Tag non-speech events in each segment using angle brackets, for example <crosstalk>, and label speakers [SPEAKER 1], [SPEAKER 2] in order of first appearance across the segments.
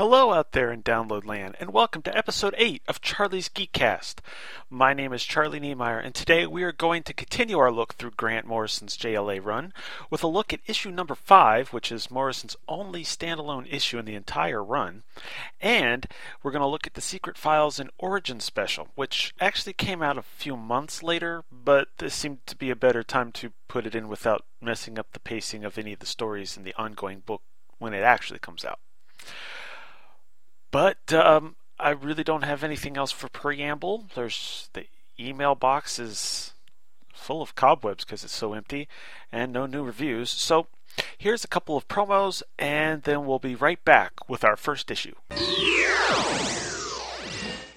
[SPEAKER 1] Hello out there in download land, and welcome to episode 8 of Charlie's Geekcast. My name is Charlie Niemeyer, and today we are going to continue our look through Grant Morrison's JLA run with a look at issue number 5, which is Morrison's only standalone issue in the entire run, and we're going to look at the Secret Files and Origin special, which actually came out a few months later, but this seemed to be a better time to put it in without messing up the pacing of any of the stories in the ongoing book when it actually comes out. But um, I really don't have anything else for preamble. There's the email box is full of cobwebs because it's so empty, and no new reviews. So here's a couple of promos, and then we'll be right back with our first issue.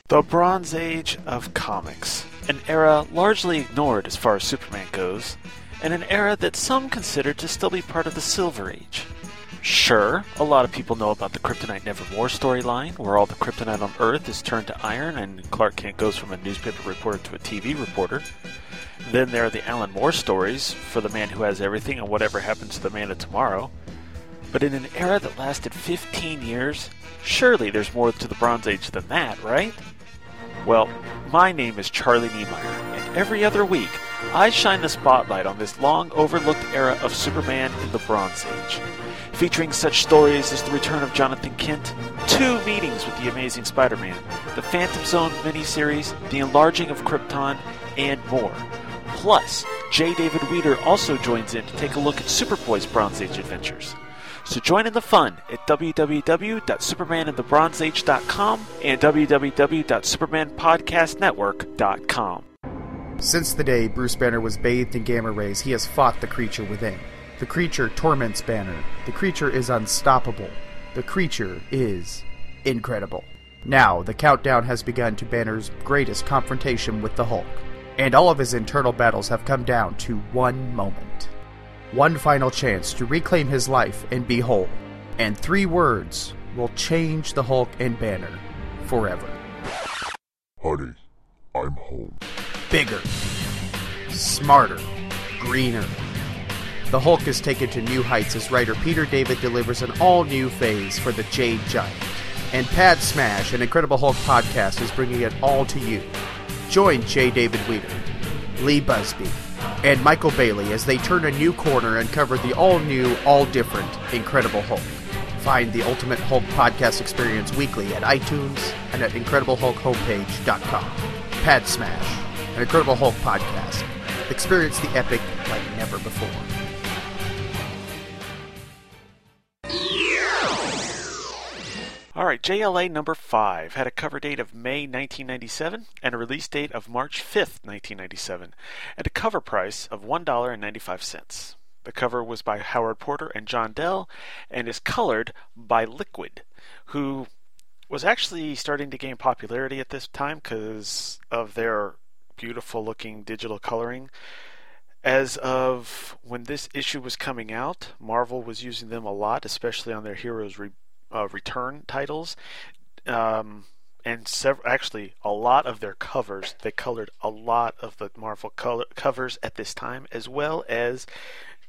[SPEAKER 1] The Bronze Age of Comics, an era largely ignored as far as Superman goes, and an era that some consider to still be part of the Silver Age. Sure, a lot of people know about the Kryptonite Nevermore storyline, where all the kryptonite on Earth is turned to iron and Clark Kent goes from a newspaper reporter to a TV reporter. Then there are the Alan Moore stories, for the man who has everything and whatever happens to the man of tomorrow. But in an era that lasted 15 years, surely there's more to the Bronze Age than that, right? Well, my name is Charlie Niemeyer, and every other week I shine the spotlight on this long overlooked era of Superman in the Bronze Age featuring such stories as the return of Jonathan Kent, two meetings with the Amazing Spider Man, the Phantom Zone miniseries, the enlarging of Krypton, and more. Plus, J. David Weter also joins in to take a look at Superboy's Bronze Age adventures. So join in the fun at www.supermaninthebronzeage.com and www.supermanpodcastnetwork.com.
[SPEAKER 2] Since the day Bruce Banner was bathed in gamma rays, he has fought the creature within. The creature torments Banner. The creature is unstoppable. The creature is incredible. Now, the countdown has begun to Banner's greatest confrontation with the Hulk, and all of his internal battles have come down to one moment. One final chance to reclaim his life and be whole, and three words will change the Hulk and Banner forever.
[SPEAKER 3] Honey, I'm home.
[SPEAKER 2] Bigger, smarter, greener. The Hulk is taken to new heights as writer Peter David delivers an all new phase for the Jade Giant. And Pad Smash, an Incredible Hulk podcast, is bringing it all to you. Join J. David Weter, Lee Busby, and Michael Bailey as they turn a new corner and cover the all new, all different Incredible Hulk. Find the Ultimate Hulk podcast experience weekly at iTunes and at IncredibleHulkHomepage.com. Pad Smash, an Incredible Hulk podcast. Experience the epic like never before.
[SPEAKER 1] All right, JLA number 5 had a cover date of May 1997 and a release date of March 5th, 1997, at a cover price of $1.95. The cover was by Howard Porter and John Dell and is colored by Liquid, who was actually starting to gain popularity at this time because of their beautiful looking digital coloring. As of when this issue was coming out, Marvel was using them a lot, especially on their Heroes uh, return titles. Um, and several, actually, a lot of their covers, they colored a lot of the Marvel color, covers at this time, as well as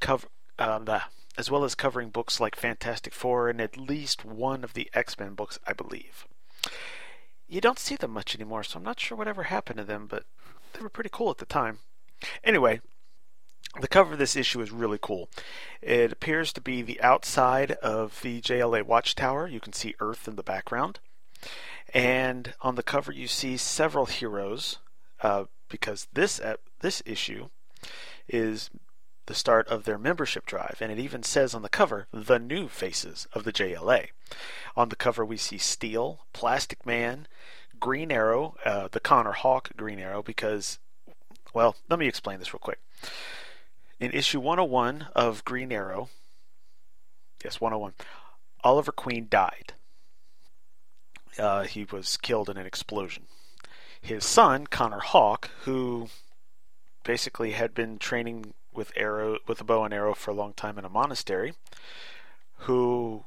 [SPEAKER 1] cover um, the, as well as covering books like Fantastic Four and at least one of the X Men books, I believe. You don't see them much anymore, so I'm not sure whatever happened to them, but they were pretty cool at the time. Anyway, the cover of this issue is really cool. It appears to be the outside of the JLA Watchtower. You can see Earth in the background. And on the cover, you see several heroes uh, because this uh, this issue is the start of their membership drive, and it even says on the cover the new faces of the JLA. On the cover, we see Steel, Plastic Man, Green Arrow, uh, the Connor Hawke Green Arrow, because, well, let me explain this real quick. In issue 101 of Green Arrow, yes, 101, Oliver Queen died. Uh, he was killed in an explosion. His son, Connor Hawke, who basically had been training with arrow with a bow and arrow for a long time in a monastery, who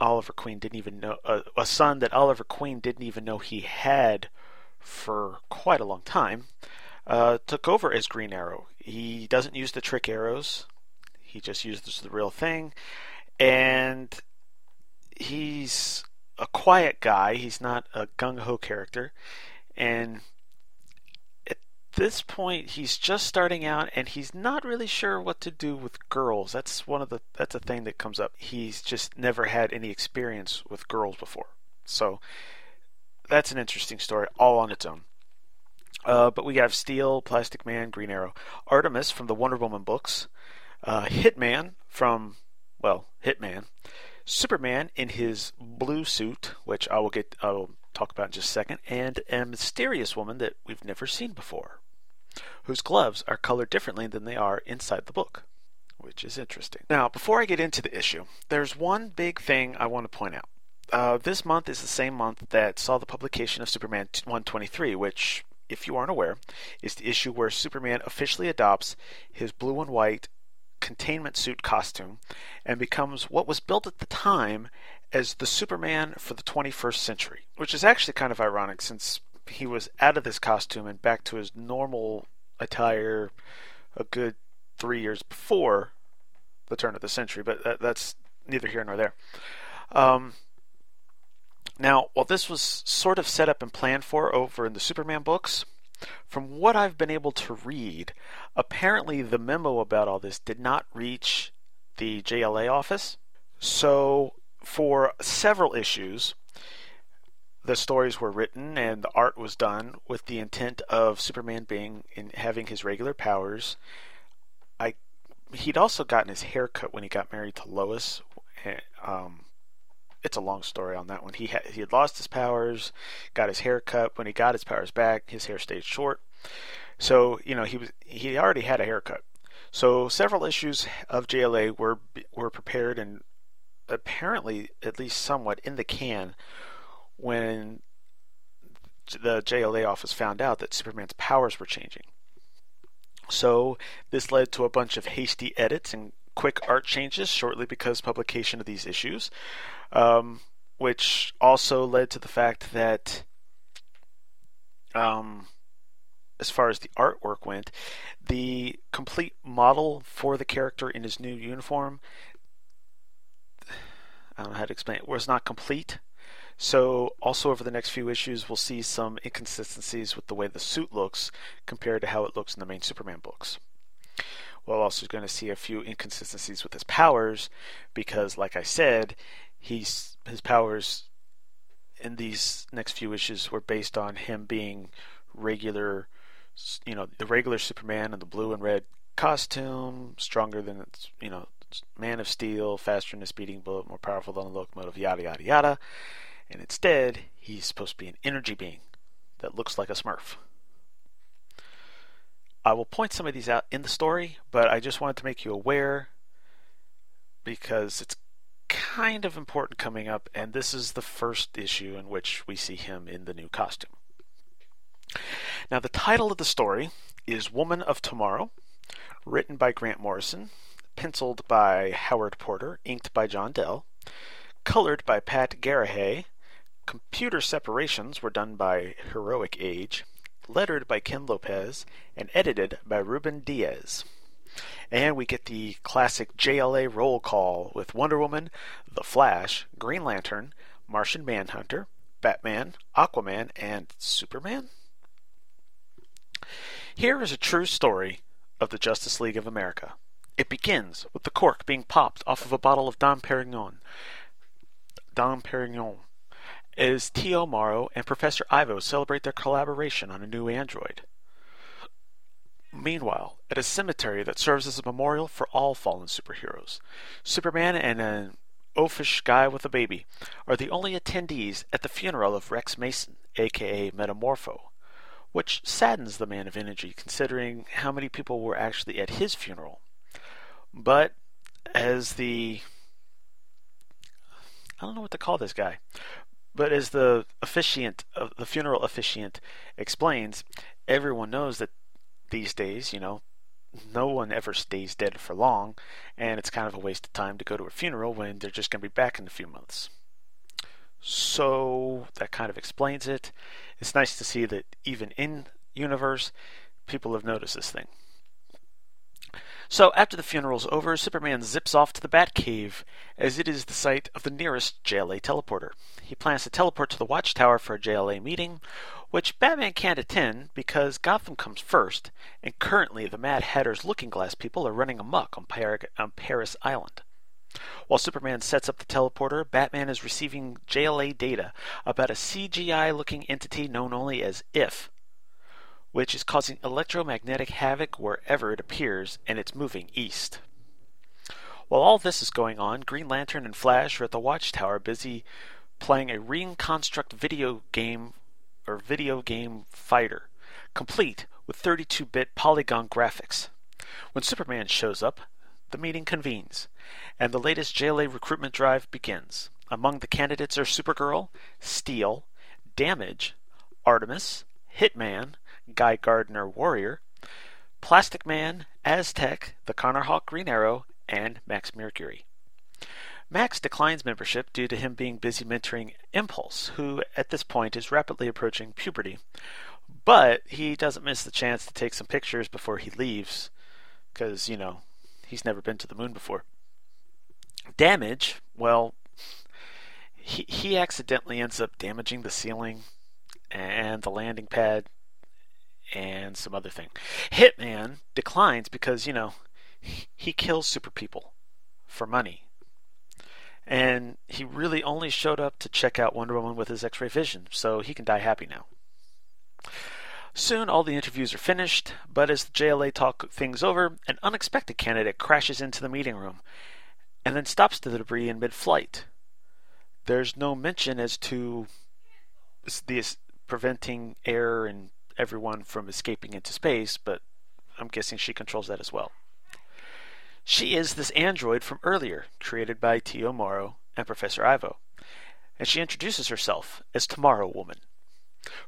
[SPEAKER 1] Oliver Queen didn't even know uh, a son that Oliver Queen didn't even know he had for quite a long time, uh, took over as Green Arrow. He doesn't use the trick arrows; he just uses the real thing, and he's a quiet guy. He's not a gung ho character, and at this point, he's just starting out, and he's not really sure what to do with girls. That's one of the that's a thing that comes up. He's just never had any experience with girls before, so that's an interesting story all on its own. Uh, but we have Steel, Plastic Man, Green Arrow, Artemis from the Wonder Woman books, uh, Hitman from, well, Hitman, Superman in his blue suit, which I will get, I will talk about in just a second, and a mysterious woman that we've never seen before, whose gloves are colored differently than they are inside the book, which is interesting. Now, before I get into the issue, there's one big thing I want to point out. Uh, this month is the same month that saw the publication of Superman 123, which if you aren't aware, is the issue where Superman officially adopts his blue and white containment suit costume and becomes what was built at the time as the Superman for the 21st century, which is actually kind of ironic since he was out of this costume and back to his normal attire a good three years before the turn of the century, but that's neither here nor there. Um, now, while this was sort of set up and planned for over in the Superman books, from what I've been able to read, apparently the memo about all this did not reach the JLA office. So, for several issues, the stories were written and the art was done with the intent of Superman being in having his regular powers. I he'd also gotten his hair cut when he got married to Lois. Eh, um, it's a long story on that one. He had he had lost his powers, got his hair cut. When he got his powers back, his hair stayed short. So you know he was he already had a haircut. So several issues of JLA were were prepared and apparently at least somewhat in the can when the JLA office found out that Superman's powers were changing. So this led to a bunch of hasty edits and quick art changes shortly because publication of these issues um, which also led to the fact that, um, as far as the artwork went, the complete model for the character in his new uniform, I don't know how to explain it, was not complete. So, also over the next few issues, we'll see some inconsistencies with the way the suit looks compared to how it looks in the main Superman books. We're also going to see a few inconsistencies with his powers because, like I said, he's his powers in these next few issues were based on him being regular, you know, the regular Superman in the blue and red costume, stronger than you know, Man of Steel, faster than a speeding bullet, more powerful than a locomotive, yada yada yada. And instead, he's supposed to be an energy being that looks like a Smurf. I will point some of these out in the story, but I just wanted to make you aware because it's kind of important coming up, and this is the first issue in which we see him in the new costume. Now, the title of the story is Woman of Tomorrow, written by Grant Morrison, penciled by Howard Porter, inked by John Dell, colored by Pat Garrahy, computer separations were done by Heroic Age, lettered by Ken Lopez, and edited by Ruben Diaz. And we get the classic JLA roll call with Wonder Woman, The Flash, Green Lantern, Martian Manhunter, Batman, Aquaman, and Superman? Here is a true story of the Justice League of America. It begins with the cork being popped off of a bottle of Dom Perignon. Dom Perignon. As T.O. Morrow and Professor Ivo celebrate their collaboration on a new android. Meanwhile, at a cemetery that serves as a memorial for all fallen superheroes, Superman and an oafish guy with a baby are the only attendees at the funeral of Rex Mason, aka Metamorpho, which saddens the man of energy considering how many people were actually at his funeral. But as the I don't know what to call this guy, but as the officiant, uh, the funeral officiant explains, everyone knows that these days, you know, no one ever stays dead for long, and it's kind of a waste of time to go to a funeral when they're just going to be back in a few months. So that kind of explains it. It's nice to see that even in universe, people have noticed this thing. So, after the funeral's over, Superman zips off to the Batcave, as it is the site of the nearest JLA teleporter. He plans to teleport to the Watchtower for a JLA meeting, which Batman can't attend because Gotham comes first, and currently the Mad Hatter's Looking Glass people are running amok on, Par- on Paris Island. While Superman sets up the teleporter, Batman is receiving JLA data about a CGI looking entity known only as IF, which is causing electromagnetic havoc wherever it appears, and it's moving east. While all this is going on, Green Lantern and Flash are at the Watchtower busy playing a Reconstruct video game or video game fighter, complete with 32 bit polygon graphics. When Superman shows up, the meeting convenes, and the latest JLA recruitment drive begins. Among the candidates are Supergirl, Steel, Damage, Artemis, Hitman, Guy Gardner Warrior, Plastic Man, Aztec, the Connor Hawke Green Arrow, and Max Mercury. Max declines membership due to him being busy mentoring Impulse, who at this point is rapidly approaching puberty. But he doesn't miss the chance to take some pictures before he leaves, because, you know, he's never been to the moon before. Damage, well, he, he accidentally ends up damaging the ceiling and the landing pad and some other thing. Hitman declines because, you know, he kills super people for money. And he really only showed up to check out Wonder Woman with his x ray vision, so he can die happy now. Soon all the interviews are finished, but as the JLA talk things over, an unexpected candidate crashes into the meeting room and then stops the debris in mid flight. There's no mention as to the preventing air and everyone from escaping into space, but I'm guessing she controls that as well. She is this android from earlier, created by T.O. Morrow and Professor Ivo, and she introduces herself as Tomorrow Woman.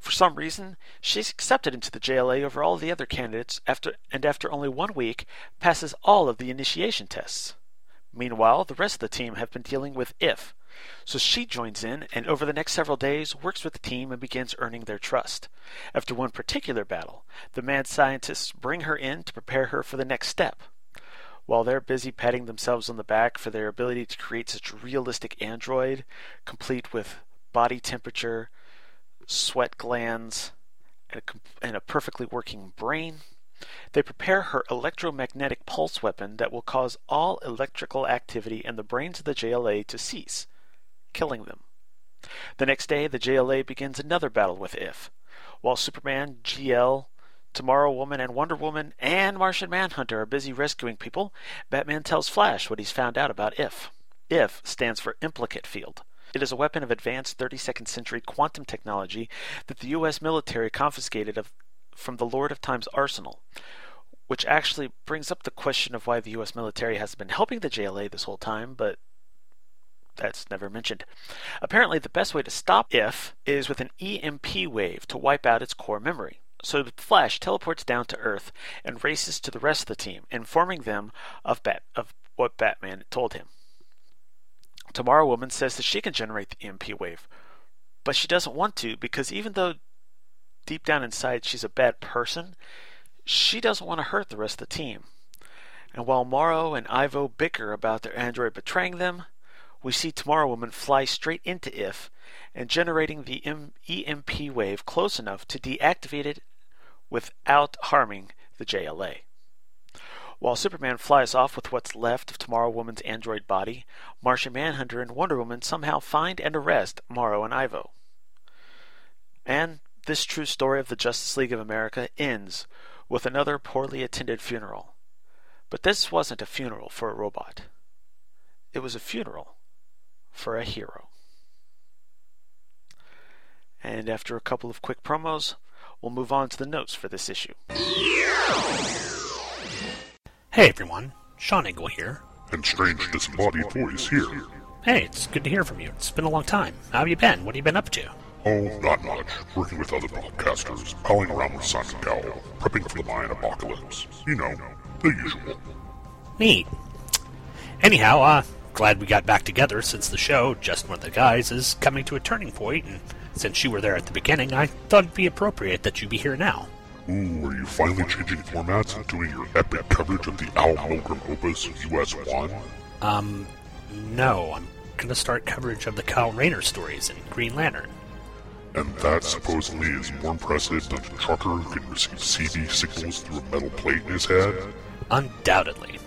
[SPEAKER 1] For some reason, she's accepted into the JLA over all the other candidates after and after only one week passes all of the initiation tests. Meanwhile, the rest of the team have been dealing with IF, so she joins in and over the next several days works with the team and begins earning their trust. After one particular battle, the mad scientists bring her in to prepare her for the next step. While they're busy patting themselves on the back for their ability to create such realistic android, complete with body temperature, sweat glands, and a, and a perfectly working brain, they prepare her electromagnetic pulse weapon that will cause all electrical activity in the brains of the JLA to cease, killing them. The next day, the JLA begins another battle with IF. While Superman, GL, Tomorrow Woman, and Wonder Woman, and Martian Manhunter are busy rescuing people, Batman tells Flash what he's found out about IF. IF stands for Implicate Field. It is a weapon of advanced 32nd century quantum technology that the U.S. military confiscated of, from the Lord of Time's arsenal, which actually brings up the question of why the U.S. military has been helping the JLA this whole time, but that's never mentioned. Apparently, the best way to stop IF is with an EMP wave to wipe out its core memory. So the Flash teleports down to Earth and races to the rest of the team, informing them of, Bat- of what Batman told him. Tomorrow Woman says that she can generate the EMP wave, but she doesn't want to because even though deep down inside she's a bad person, she doesn't want to hurt the rest of the team. And while Morrow and Ivo bicker about their android betraying them, we see Tomorrow Woman fly straight into IF and generating the EMP wave close enough to deactivate it without harming the JLA. While Superman flies off with what's left of Tomorrow Woman's android body, Martian Manhunter and Wonder Woman somehow find and arrest Morrow and Ivo. And this true story of the Justice League of America ends with another poorly attended funeral. But this wasn't a funeral for a robot. It was a funeral for a hero. And after a couple of quick promos, we'll move on to the notes for this issue.
[SPEAKER 4] Hey everyone, Sean Engel here.
[SPEAKER 3] And strange disembodied voice here.
[SPEAKER 4] Hey, it's good to hear from you. It's been a long time. How have you been? What have you been up to?
[SPEAKER 3] Oh, not much. Working with other broadcasters, palling around with Simon Cowell, prepping for the Mayan apocalypse. You know, the usual.
[SPEAKER 4] Neat. Anyhow, uh, glad we got back together since the show, Just One of the Guys, is coming to a turning point, and since you were there at the beginning, I thought it'd be appropriate that you be here now.
[SPEAKER 3] Ooh, are you finally changing formats and doing your epic coverage of the Al Milgrom Opus US 1?
[SPEAKER 4] Um, no, I'm gonna start coverage of the Kyle Rayner stories in Green Lantern.
[SPEAKER 3] And that supposedly is more impressive than a trucker who can receive CB signals through a metal plate in his head?
[SPEAKER 4] Undoubtedly.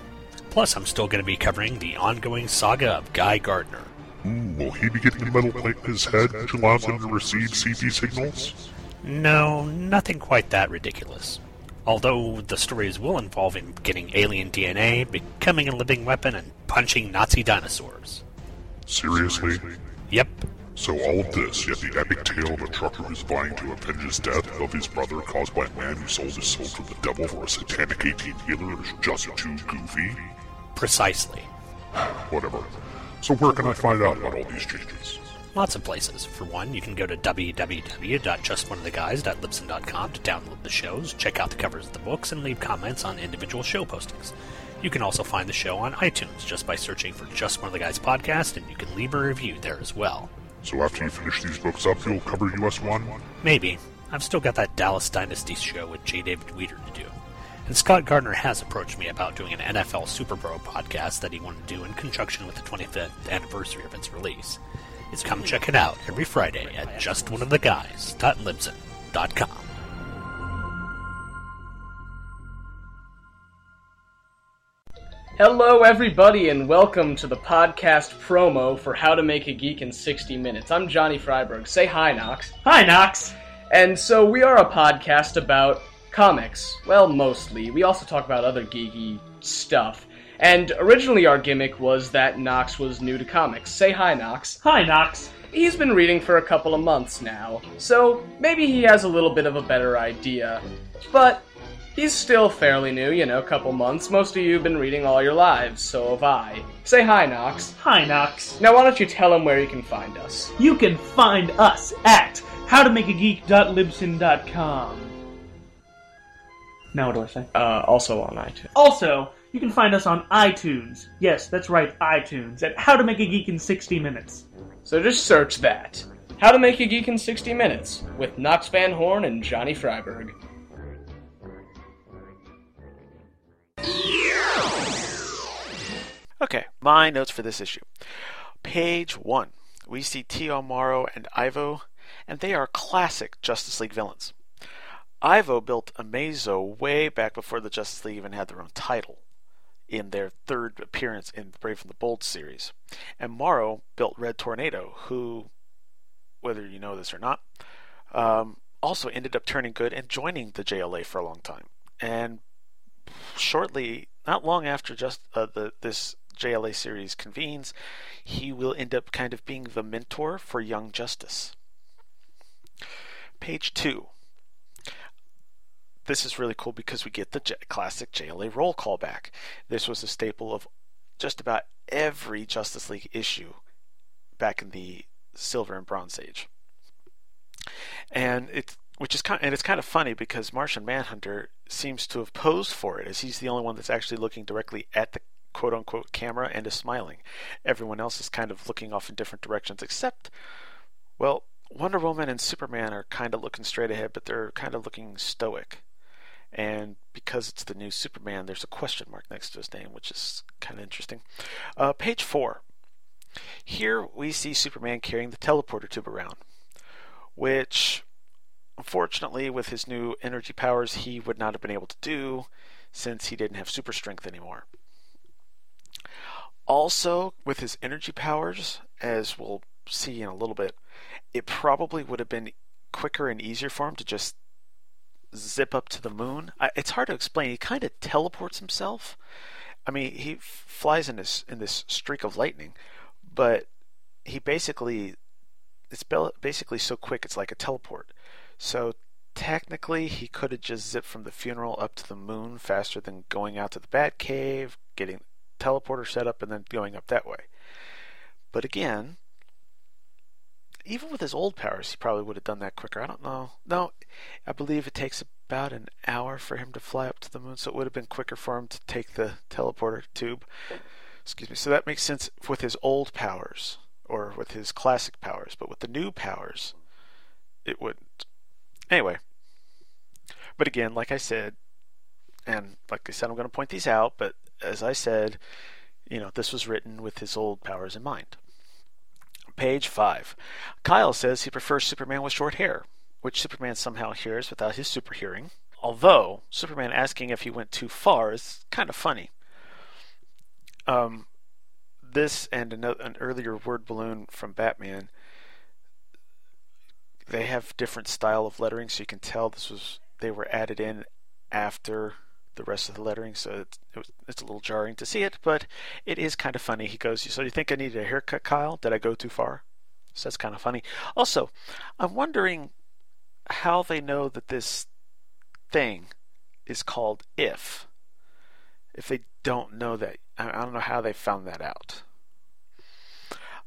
[SPEAKER 4] Plus, I'm still gonna be covering the ongoing saga of Guy Gardner.
[SPEAKER 3] Ooh, will he be getting a metal plate in his head which allows him to receive CB signals?
[SPEAKER 4] No, nothing quite that ridiculous. Although the stories will involve him getting alien DNA, becoming a living weapon, and punching Nazi dinosaurs.
[SPEAKER 3] Seriously?
[SPEAKER 4] Yep,
[SPEAKER 3] So all of this, yet the epic tale of a trucker who's vying to avenge his death of his brother caused by a man who sold his soul to the devil for a satanic 18 healer is just too goofy?
[SPEAKER 4] precisely.
[SPEAKER 3] Whatever. So where can I find out about all these changes?
[SPEAKER 4] Lots of places. For one, you can go to www.justoneoftheguys.libsyn.com to download the shows, check out the covers of the books, and leave comments on individual show postings. You can also find the show on iTunes just by searching for Just One of the Guys podcast, and you can leave a review there as well.
[SPEAKER 3] So after you finish these books up, you'll cover US 1?
[SPEAKER 4] Maybe. I've still got that Dallas Dynasty show with J. David Weter to do. And Scott Gardner has approached me about doing an NFL Super Bowl podcast that he wanted to do in conjunction with the 25th anniversary of its release. It's come check it out every Friday at justoneoftheguys.libsyn.com.
[SPEAKER 5] Hello, everybody, and welcome to the podcast promo for How to Make a Geek in 60 Minutes. I'm Johnny Freiberg. Say hi, Knox.
[SPEAKER 6] Hi, Knox.
[SPEAKER 5] And so, we are a podcast about comics. Well, mostly. We also talk about other geeky stuff. And originally, our gimmick was that Knox was new to comics. Say hi, Knox.
[SPEAKER 6] Hi, Knox.
[SPEAKER 5] He's been reading for a couple of months now, so maybe he has a little bit of a better idea. But he's still fairly new, you know, a couple months. Most of you have been reading all your lives, so have I. Say hi, Knox.
[SPEAKER 6] Hi, Knox.
[SPEAKER 5] Now, why don't you tell him where you can find us?
[SPEAKER 6] You can find us at howtomakeageek.libsyn.com. Now what do I say?
[SPEAKER 5] Uh, also on iTunes.
[SPEAKER 6] Also, you can find us on iTunes. Yes, that's right, iTunes. At How to Make a Geek in 60 Minutes.
[SPEAKER 5] So just search that. How to Make a Geek in 60 Minutes with Knox Van Horn and Johnny Freiberg.
[SPEAKER 1] Okay, my notes for this issue. Page 1. We see T.O. Morrow and Ivo, and they are classic Justice League villains. Ivo built Amazo way back before the Justice League even had their own title in their third appearance in the Brave and the Bold series. And Morrow built Red Tornado, who, whether you know this or not, um, also ended up turning good and joining the JLA for a long time. And shortly, not long after just uh, the this JLA series convenes, he will end up kind of being the mentor for Young Justice. Page two. This is really cool because we get the J- classic JLA roll call back. This was a staple of just about every Justice League issue back in the Silver and Bronze Age. And it's which is kind and it's kind of funny because Martian Manhunter seems to have posed for it, as he's the only one that's actually looking directly at the quote unquote camera and is smiling. Everyone else is kind of looking off in different directions, except, well, Wonder Woman and Superman are kind of looking straight ahead, but they're kind of looking stoic. And because it's the new Superman, there's a question mark next to his name, which is kind of interesting. Uh, page four. Here we see Superman carrying the teleporter tube around, which Unfortunately, with his new energy powers, he would not have been able to do since he didn't have super strength anymore. Also, with his energy powers, as we'll see in a little bit, it probably would have been quicker and easier for him to just zip up to the moon. I, it's hard to explain. He kind of teleports himself. I mean, he f- flies in this in this streak of lightning, but he basically it's basically so quick it's like a teleport. So technically, he could have just zipped from the funeral up to the moon faster than going out to the Batcave, getting teleporter set up, and then going up that way. But again, even with his old powers, he probably would have done that quicker. I don't know. No, I believe it takes about an hour for him to fly up to the moon, so it would have been quicker for him to take the teleporter tube. Excuse me. So that makes sense with his old powers or with his classic powers, but with the new powers, it wouldn't. Anyway, But again, like I said, and like I said, I'm going to point these out, but as I said, you know, this was written with his old powers in mind. Page 5. Kyle says he prefers Superman with short hair, which Superman somehow hears without his super hearing. Although, Superman asking if he went too far is kind of funny. Um, this and another, an earlier word balloon from Batman, they have different style of lettering, so you can tell this was they were added in after the rest of the lettering, so it's, it's a little jarring to see it, but it is kind of funny. He goes, "So you think I needed a haircut, Kyle? Did I go too far?" So that's kind of funny. Also, I'm wondering how they know that this thing is called if. If they don't know that, I don't know how they found that out.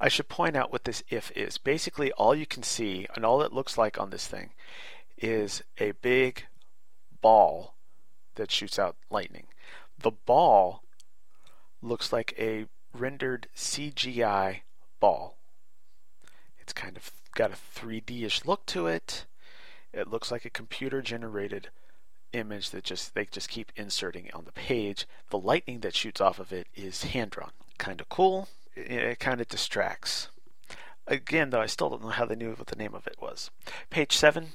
[SPEAKER 1] I should point out what this if is. Basically, all you can see and all it looks like on this thing is a big ball that shoots out lightning. The ball looks like a rendered CGI ball. It's kind of got a 3D-ish look to it. It looks like a computer generated image that just they just keep inserting on the page. The lightning that shoots off of it is hand drawn. Kind of cool. It, it kind of distracts. Again, though, I still don't know how they knew what the name of it was. Page 7.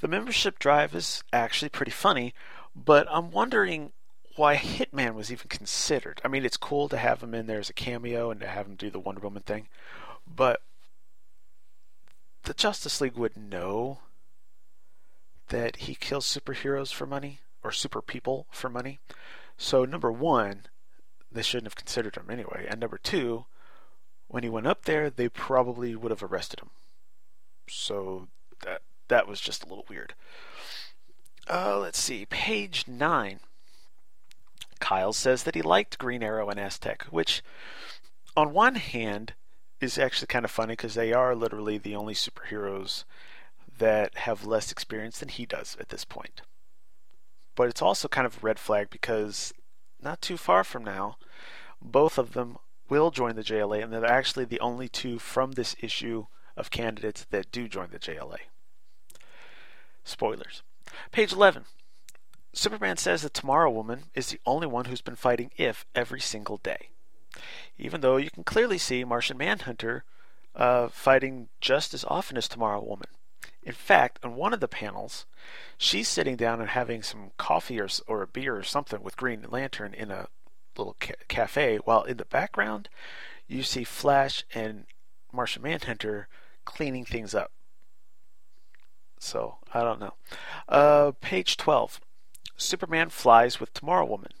[SPEAKER 1] The membership drive is actually pretty funny, but I'm wondering why Hitman was even considered. I mean, it's cool to have him in there as a cameo and to have him do the Wonder Woman thing, but the Justice League would know that he kills superheroes for money or super people for money. So, number one, they shouldn't have considered him anyway. And number two, when he went up there, they probably would have arrested him. So, that, that was just a little weird. Uh, let's see, page 9. Kyle says that he liked Green Arrow and Aztec, which, on one hand, is actually kind of funny because they are literally the only superheroes that have less experience than he does at this point. But it's also kind of a red flag because not too far from now, both of them will join the JLA, and they're actually the only two from this issue of candidates that do join the JLA. Spoilers. Page 11. Superman says that Tomorrow Woman is the only one who's been fighting If every single day. Even though you can clearly see Martian Manhunter uh, fighting just as often as Tomorrow Woman. In fact, on one of the panels, she's sitting down and having some coffee or, or a beer or something with Green Lantern in a little ca- cafe, while in the background, you see Flash and Martian Manhunter cleaning things up. So, I don't know. Uh, page 12. Superman flies with Tomorrow Woman.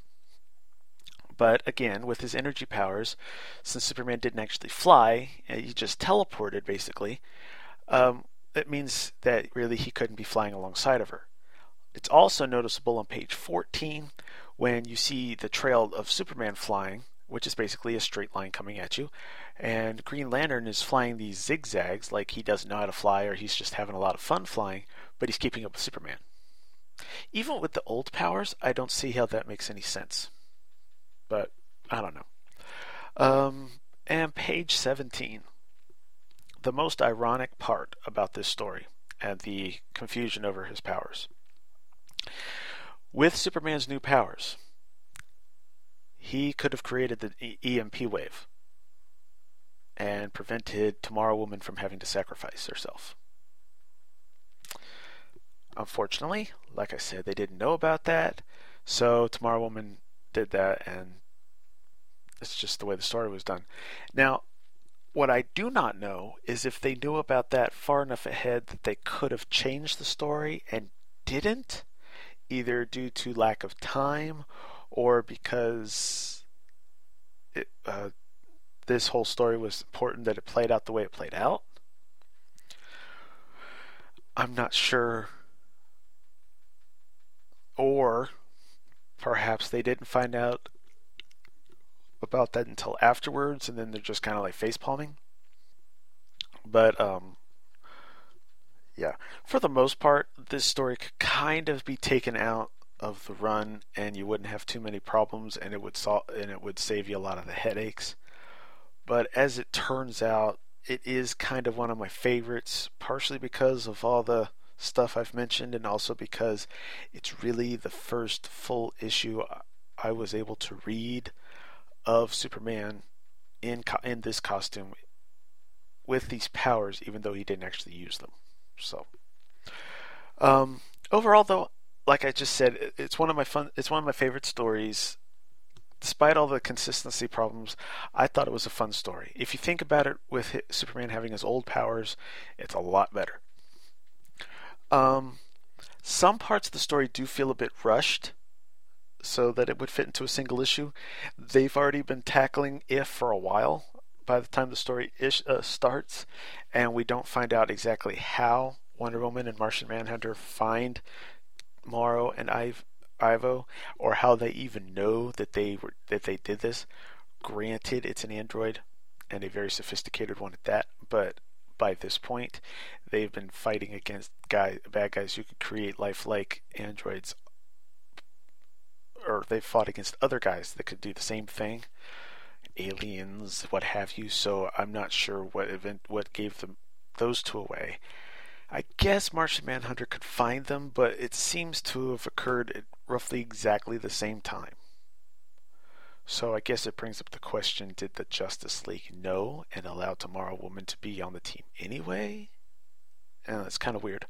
[SPEAKER 1] But again, with his energy powers, since Superman didn't actually fly, uh, he just teleported basically, um, it means that really he couldn't be flying alongside of her. It's also noticeable on page 14 when you see the trail of Superman flying, which is basically a straight line coming at you, and Green Lantern is flying these zigzags like he doesn't know how to fly or he's just having a lot of fun flying, but he's keeping up with Superman. Even with the old powers, I don't see how that makes any sense. But I don't know. Um, and page 17 the most ironic part about this story and the confusion over his powers. With Superman's new powers, he could have created the EMP wave and prevented Tomorrow Woman from having to sacrifice herself. Unfortunately, like I said, they didn't know about that, so Tomorrow Woman did that, and it's just the way the story was done. Now, what I do not know is if they knew about that far enough ahead that they could have changed the story and didn't, either due to lack of time or because it, uh, this whole story was important that it played out the way it played out. I'm not sure. Or perhaps they didn't find out about that until afterwards, and then they're just kind of like face palming. But um, yeah, for the most part, this story could kind of be taken out of the run, and you wouldn't have too many problems, and it would solve and it would save you a lot of the headaches. But as it turns out, it is kind of one of my favorites, partially because of all the stuff I've mentioned, and also because it's really the first full issue I was able to read of Superman in co- in this costume with these powers, even though he didn't actually use them. So, um, overall, though, like I just said, it's one of my fun. It's one of my favorite stories. Despite all the consistency problems, I thought it was a fun story. If you think about it, with Superman having his old powers, it's a lot better. Um, some parts of the story do feel a bit rushed, so that it would fit into a single issue. They've already been tackling if for a while by the time the story ish, uh, starts, and we don't find out exactly how Wonder Woman and Martian Manhunter find Morrow and Ivo, or how they even know that they were that they did this. Granted, it's an android and a very sophisticated one at that, but by this point, they've been fighting against guy bad guys who can create lifelike androids, or they've fought against other guys that could do the same thing, aliens, what have you. So I'm not sure what event what gave them those two away. I guess Martian Manhunter could find them, but it seems to have occurred at roughly exactly the same time. So I guess it brings up the question did the Justice League know and allow Tomorrow Woman to be on the team anyway? And that's kind of weird.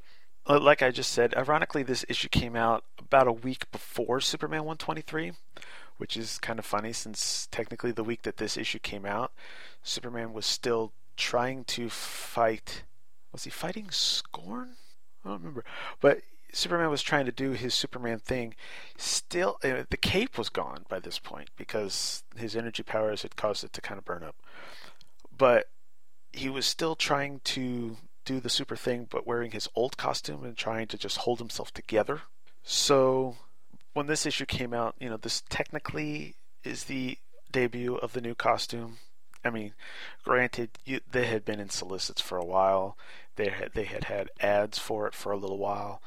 [SPEAKER 1] Uh, like I just said, ironically, this issue came out about a week before Superman 123, which is kind of funny since technically the week that this issue came out, Superman was still trying to fight was he fighting Scorn? I don't remember. But Superman was trying to do his Superman thing. Still, uh, the cape was gone by this point because his energy powers had caused it to kind of burn up. But he was still trying to do the super thing, but wearing his old costume and trying to just hold himself together. So when this issue came out, you know, this technically is the debut of the new costume. I mean, granted, you, they had been in solicits for a while. They had they had had ads for it for a little while.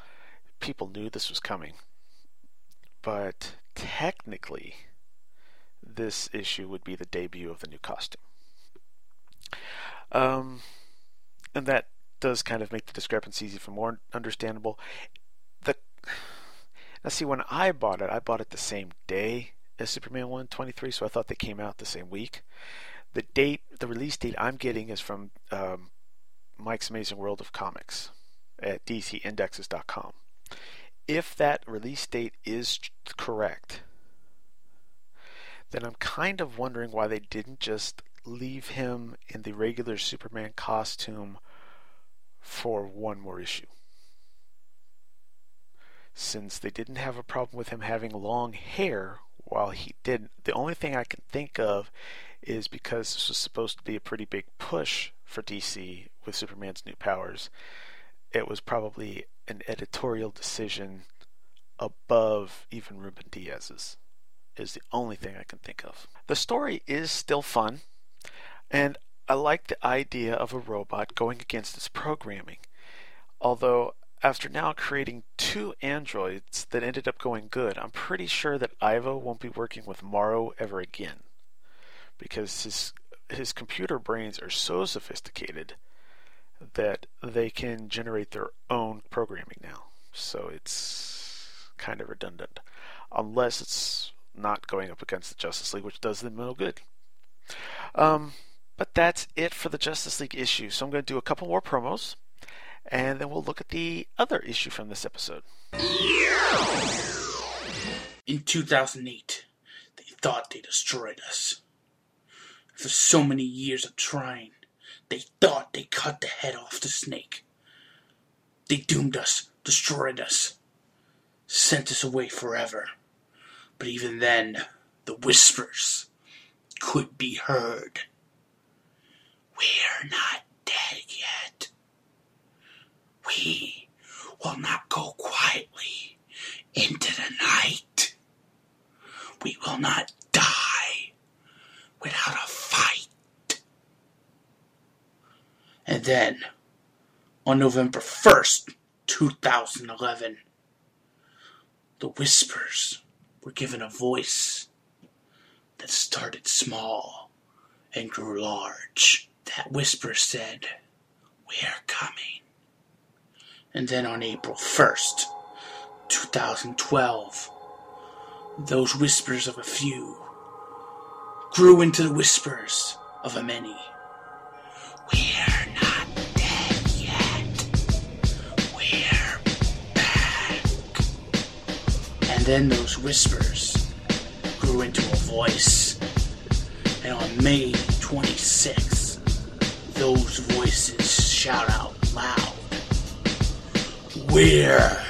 [SPEAKER 1] People knew this was coming, but technically, this issue would be the debut of the new costume. Um, and that does kind of make the discrepancies even more understandable. The now see when I bought it, I bought it the same day as Superman 123, so I thought they came out the same week. The date, the release date I'm getting is from um, Mike's Amazing World of Comics at DCindexes.com. If that release date is correct, then I'm kind of wondering why they didn't just leave him in the regular Superman costume for one more issue. Since they didn't have a problem with him having long hair while he didn't, the only thing I can think of is because this was supposed to be a pretty big push for DC with Superman's new powers, it was probably an editorial decision above even Ruben Diaz's, is the only thing I can think of. The story is still fun, and I like the idea of a robot going against its programming. Although, after now creating two androids that ended up going good, I'm pretty sure that Ivo won't be working with Morrow ever again. Because his his computer brains are so sophisticated that they can generate their own programming now. So it's kind of redundant. Unless it's not going up against the Justice League, which does them no good. Um, but that's it for the Justice League issue. So I'm going to do a couple more promos, and then we'll look at the other issue from this episode.
[SPEAKER 7] In 2008, they thought they destroyed us. After so many years of trying, they thought they cut the head off the snake. They doomed us, destroyed us, sent us away forever. But even then, the whispers could be heard. We're not dead yet. We will not go quietly into the night. We will not die without a fight. And then, on November 1st, 2011, the whispers were given a voice that started small and grew large. That whisper said, We're coming. And then on April 1st, 2012, those whispers of a few grew into the whispers of a many. We're not dead yet. We're back. And then those whispers grew into a voice. And on May 26th, those voices shout out loud. We're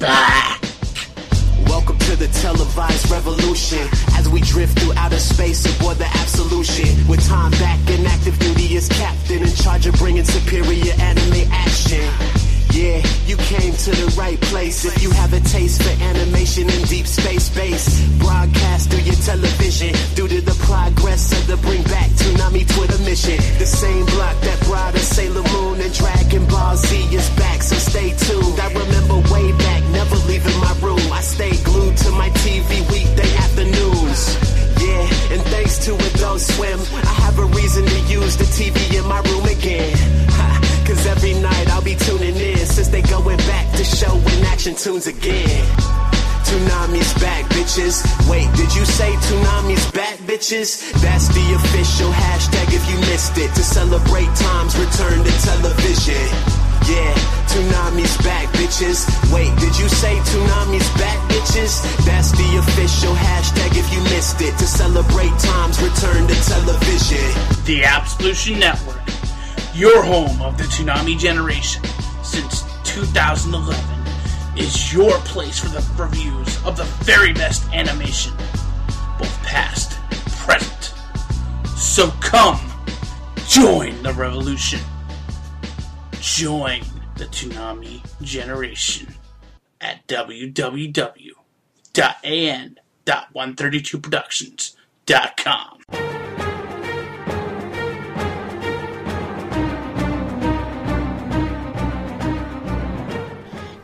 [SPEAKER 7] back.
[SPEAKER 8] To the televised revolution as we drift through outer space aboard the absolution. With time back and active duty as captain in charge of bringing superior anime action. Yeah, you came to the right place if you have a taste for animation in deep space base. Broadcast through your television due to the progress of the Bring Back Toonami Twitter mission. The same block that brought us Sailor Moon and Dragon Ball Z is back, so stay tuned. I remember way back, never leaving my room. I stayed glued to my TV weekday afternoons. Yeah, and thanks to Adult Swim, I have a reason to use the TV in my room again. Cause every night I'll be tuning in since they going back to show in action tunes again. Toonami's back, bitches. Wait, did you say Toonami's back, bitches? That's the official hashtag if you missed it. To celebrate time's return to television. Yeah, Toonami's back, bitches. Wait, did you say Toonami's back, bitches? That's the official hashtag if you missed it. To celebrate time's return to television.
[SPEAKER 7] The Absolution Network, your home of the Toonami generation since 2011, is your place for the reviews of the very best animation, both past and present. So come, join the revolution. Join the Toonami generation at www.an.132productions.com.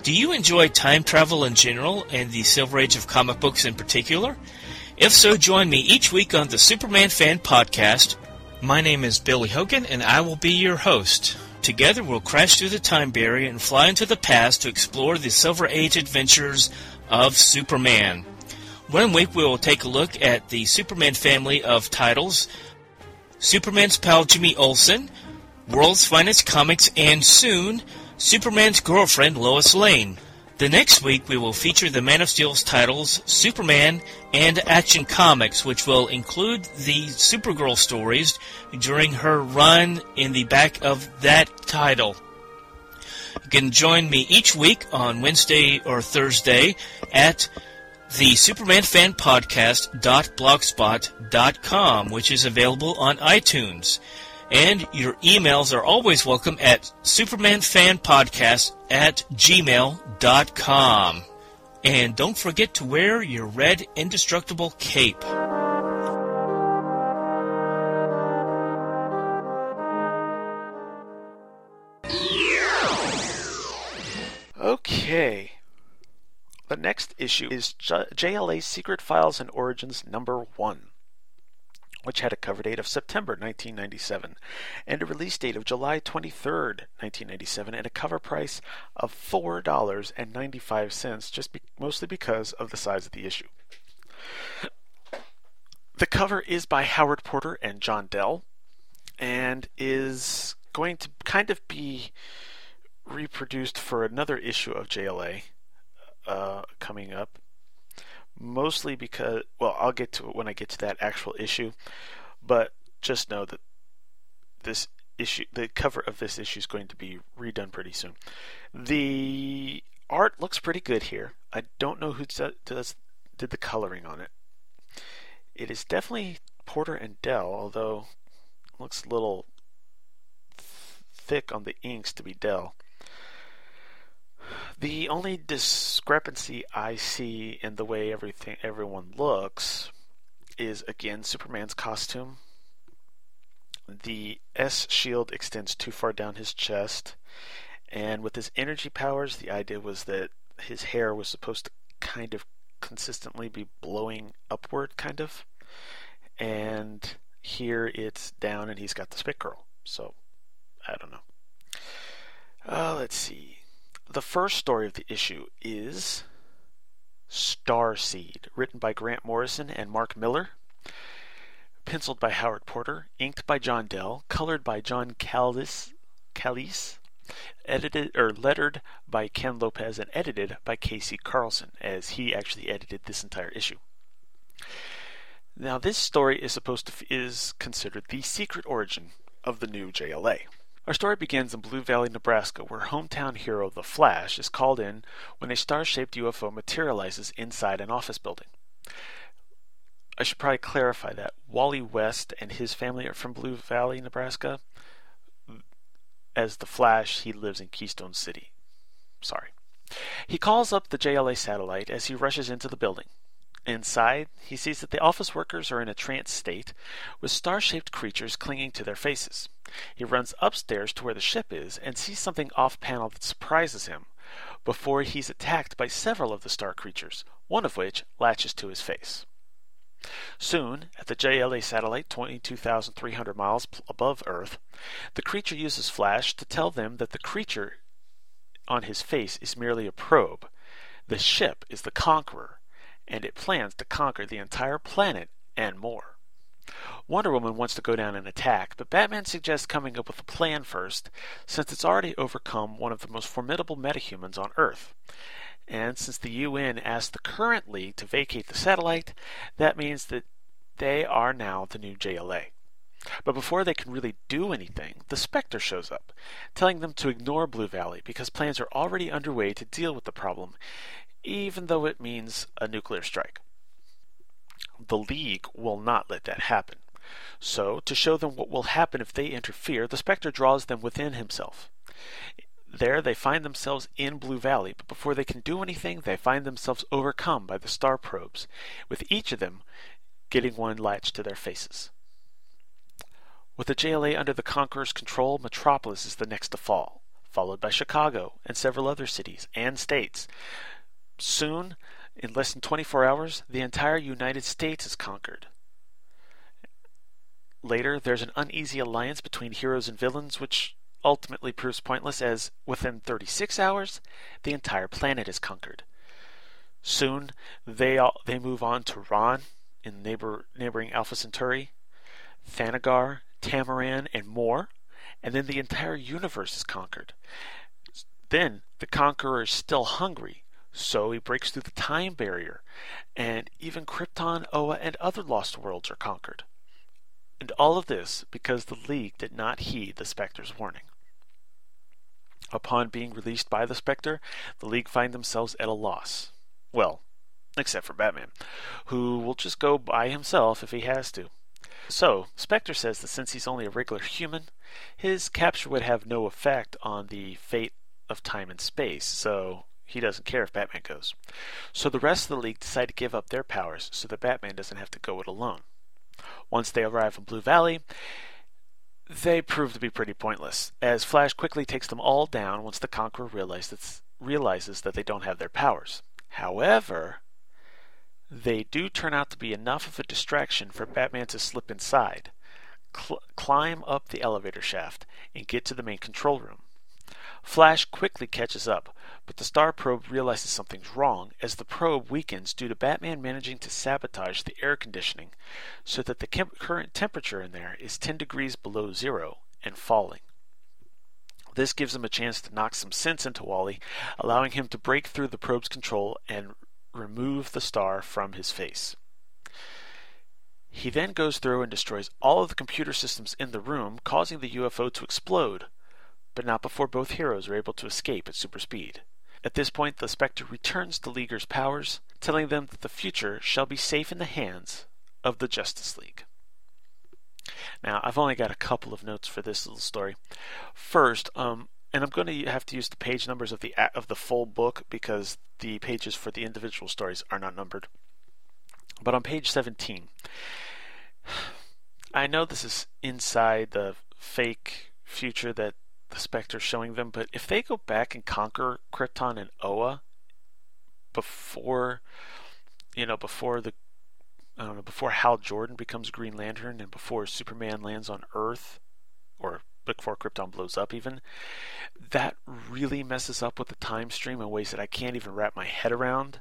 [SPEAKER 9] Do you enjoy time travel in general and the Silver Age of comic books in particular? If so, join me each week on the Superman Fan Podcast. My name is Billy Hogan, and I will be your host. Together, we'll crash through the time barrier and fly into the past to explore the Silver Age adventures of Superman. One week, we will take a look at the Superman family of titles Superman's pal Jimmy Olsen, World's Finest Comics, and soon, Superman's girlfriend Lois Lane. The next week, we will feature the Man of Steel's titles Superman and Action Comics, which will include the Supergirl stories during her run in the back of that title. You can join me each week on Wednesday or Thursday at the Superman Fan Podcast.blogspot.com, which is available on iTunes. And your emails are always welcome at supermanfanpodcast at gmail.com. And don't forget to wear your red indestructible cape.
[SPEAKER 1] Okay. The next issue is J- JLA Secret Files and Origins number 1, which had a cover date of September 1997 and a release date of July 23rd, 1997, and a cover price of $4.95, just be- mostly because of the size of the issue. The cover is by Howard Porter and John Dell and is going to kind of be reproduced for another issue of JLA uh, coming up. Mostly because, well, I'll get to it when I get to that actual issue, but just know that this issue, the cover of this issue is going to be redone pretty soon. The art looks pretty good here. I don't know who does, did the coloring on it. It is definitely Porter and Dell, although looks a little thick on the inks to be Dell. The only discrepancy I see in the way everything everyone looks is again Superman's costume. The S shield extends too far down his chest, and with his energy powers, the idea was that his hair was supposed to kind of consistently be blowing upward, kind of. And here it's down, and he's got the spit curl. So I don't know. Uh, let's see. The first story of the issue is Starseed, written by Grant Morrison and Mark Miller, penciled by Howard Porter, inked by John Dell, colored by John Callis, Callis, edited or lettered by Ken Lopez, and edited by Casey Carlson, as he actually edited this entire issue. Now, this story is supposed to is considered the secret origin of the new JLA. Our story begins in Blue Valley, Nebraska, where hometown hero The Flash is called in when a star shaped UFO materializes inside an office building. I should probably clarify that Wally West and his family are from Blue Valley, Nebraska. As The Flash, he lives in Keystone City. Sorry. He calls up the JLA satellite as he rushes into the building. Inside, he sees that the office workers are in a trance state, with star shaped creatures clinging to their faces. He runs upstairs to where the ship is and sees something off panel that surprises him before he's attacked by several of the star creatures, one of which latches to his face. Soon, at the JLA satellite 22,300 miles above Earth, the creature uses Flash to tell them that the creature on his face is merely a probe. The ship is the Conqueror, and it plans to conquer the entire planet and more. Wonder Woman wants to go down and attack, but Batman suggests coming up with a plan first, since it's already overcome one of the most formidable metahumans on Earth. And since the UN asked the current League to vacate the satellite, that means that they are now the new JLA. But before they can really do anything, the Spectre shows up, telling them to ignore Blue Valley because plans are already underway to deal with the problem, even though it means a nuclear strike. The League will not let that happen. So, to show them what will happen if they interfere, the Spectre draws them within himself. There, they find themselves in Blue Valley, but before they can do anything, they find themselves overcome by the star probes, with each of them getting one latched to their faces. With the JLA under the Conqueror's control, Metropolis is the next to fall, followed by Chicago and several other cities and states. Soon, in less than 24 hours, the entire United States is conquered. Later, there's an uneasy alliance between heroes and villains, which ultimately proves pointless as within 36 hours, the entire planet is conquered. Soon, they all, they move on to Rann in neighbor, neighboring Alpha Centauri, Thanagar, Tamaran, and more, and then the entire universe is conquered. Then the conqueror is still hungry so he breaks through the time barrier, and even Krypton, Oa, and other lost worlds are conquered. And all of this because the League did not heed the Spectre's warning. Upon being released by the Spectre, the League find themselves at a loss. Well, except for Batman, who will just go by himself if he has to. So, Spectre says that since he's only a regular human, his capture would have no effect on the fate of time and space, so he doesn't care if Batman goes. So the rest of the League decide to give up their powers so that Batman doesn't have to go it alone. Once they arrive in Blue Valley, they prove to be pretty pointless, as Flash quickly takes them all down once the Conqueror realizes, realizes that they don't have their powers. However, they do turn out to be enough of a distraction for Batman to slip inside, cl- climb up the elevator shaft, and get to the main control room. Flash quickly catches up, but the star probe realizes something's wrong as the probe weakens due to Batman managing to sabotage the air conditioning so that the current temperature in there is 10 degrees below zero and falling. This gives him a chance to knock some sense into Wally, allowing him to break through the probe's control and remove the star from his face. He then goes through and destroys all of the computer systems in the room, causing the UFO to explode, but not before both heroes are able to escape at super speed. At this point, the Spectre returns the Leaguer's powers, telling them that the future shall be safe in the hands of the Justice League. Now, I've only got a couple of notes for this little story. First, um, and I'm going to have to use the page numbers of the of the full book because the pages for the individual stories are not numbered. But on page 17, <sighs> I know this is inside the fake future that the Spectre showing them, but if they go back and conquer Krypton and Oa before, you know, before the, I don't know, before Hal Jordan becomes Green Lantern and before Superman lands on Earth, or before Krypton blows up, even, that really messes up with the time stream in ways that I can't even wrap my head around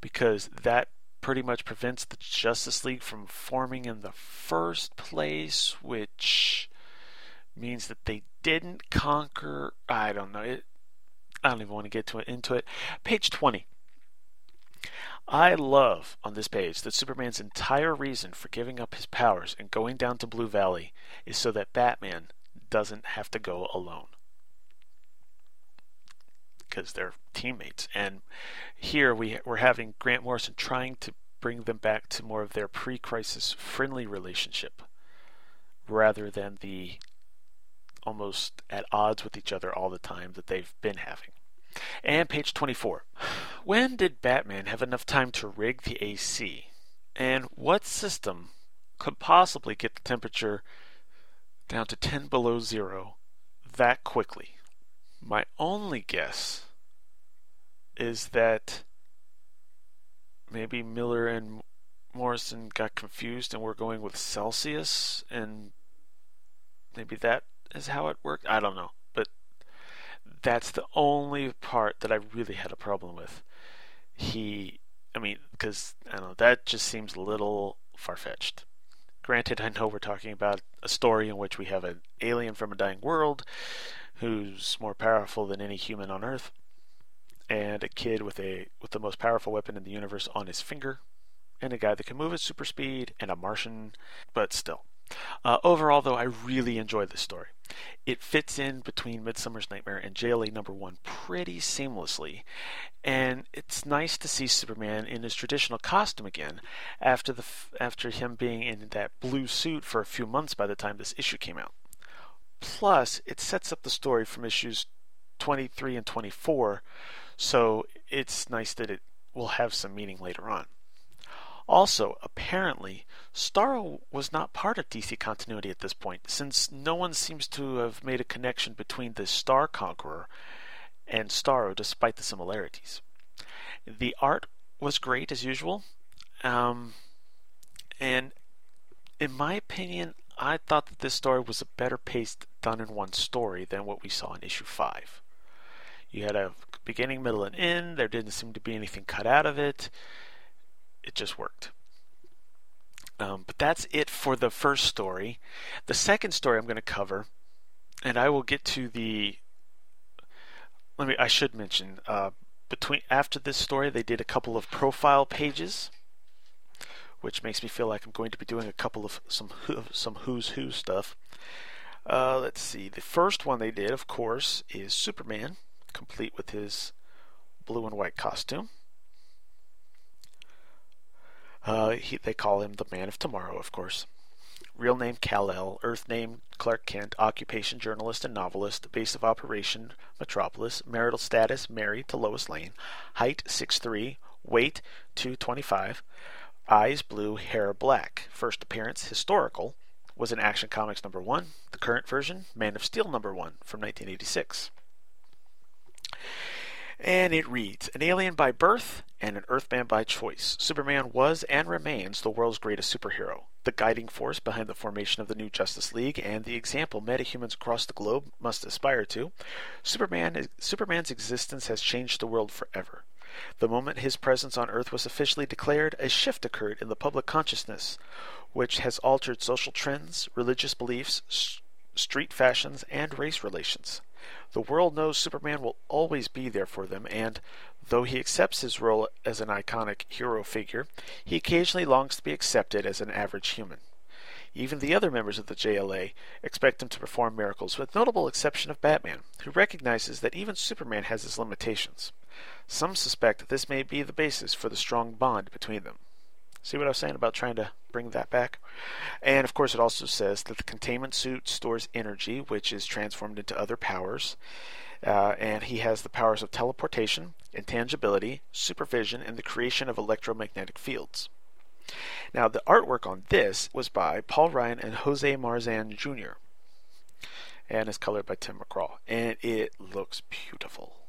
[SPEAKER 1] because that pretty much prevents the Justice League from forming in the first place, which means that they didn't conquer. I don't know. It, I don't even want to get to it, into it. Page 20. I love on this page that Superman's entire reason for giving up his powers and going down to Blue Valley is so that Batman doesn't have to go alone. Because they're teammates. And here we, we're having Grant Morrison trying to bring them back to more of their pre crisis friendly relationship rather than the almost at odds with each other all the time that they've been having. And page 24. When did Batman have enough time to rig the AC? And what system could possibly get the temperature down to 10 below zero that quickly? My only guess is that maybe Miller and Morrison got confused and we're going with Celsius, and maybe that is how it worked. I don't know but that's the only part that I really had a problem with. He, I mean, because I don't know, that just seems a little far fetched. Granted, I know we're talking about a story in which we have an alien from a dying world who's more powerful than any human on Earth, and a kid with a with the most powerful weapon in the universe on his finger, and a guy that can move at super speed, and a Martian, but still. Uh, overall, though, I really enjoy this story. It fits in between Midsummer's Nightmare and JLA number one pretty seamlessly, and it's nice to see Superman in his traditional costume again after the after him being in that blue suit for a few months by the time this issue came out. Plus, it sets up the story from issues 23 and 24, so it's nice that it will have some meaning later on. Also, apparently, Starro was not part of DC continuity at this point, since no one seems to have made a connection between the Star Conqueror and Starro despite the similarities. The art was great as usual, um, and in my opinion, I thought that this story was a better paced, done in one story than what we saw in issue 5. You had a beginning, middle, and end. There didn't seem to be anything cut out of it it just worked. Um, but that's it for the first story. The second story I'm going to cover, and I will get to the. Let me. I should mention uh, between after this story, they did a couple of profile pages, which makes me feel like I'm going to be doing a couple of some some who's who stuff. Uh, let's see. The first one they did, of course, is Superman, complete with his blue and white costume. Uh, he, they call him the Man of Tomorrow, of course. Real name Kal-El, Earth name Clark Kent, occupation journalist and novelist, base of operation Metropolis, marital status married to Lois Lane, height 6'3, weight 225, eyes blue, hair black. First appearance historical was in Action Comics number 1, the current version Man of Steel number 1 from 1986. And it reads An alien by birth and an Earthman by choice, Superman was and remains the world's greatest superhero, the guiding force behind the formation of the new Justice League, and the example metahumans across the globe must aspire to. Superman, Superman's existence has changed the world forever. The moment his presence on Earth was officially declared, a shift occurred in the public consciousness, which has altered social trends, religious beliefs, street fashions, and race relations. The world knows Superman will always be there for them, and, though he accepts his role as an iconic hero figure, he occasionally longs to be accepted as an average human. Even the other members of the JLA expect him to perform miracles, with notable exception of Batman, who recognizes that even Superman has his limitations. Some suspect that this may be the basis for the strong bond between them. See what I was saying about trying to bring that back? And of course, it also says that the containment suit stores energy, which is transformed into other powers. Uh, and he has the powers of teleportation, intangibility, supervision, and the creation of electromagnetic fields. Now, the artwork on this was by Paul Ryan and Jose Marzan Jr. and is colored by Tim McCraw. And it looks beautiful.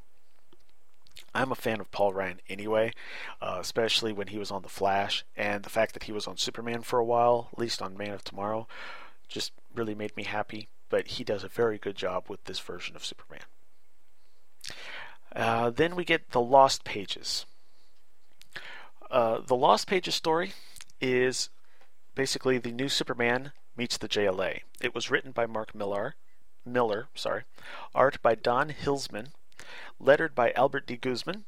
[SPEAKER 1] I'm a fan of Paul Ryan anyway, uh, especially when he was on The Flash, and the fact that he was on Superman for a while, at least on Man of Tomorrow, just really made me happy. but he does a very good job with this version of Superman. Uh, then we get the Lost Pages. Uh, the Lost Pages story is basically the new Superman meets the JLA. It was written by Mark Millar, Miller, sorry, art by Don Hillsman, lettered by Albert De Guzman,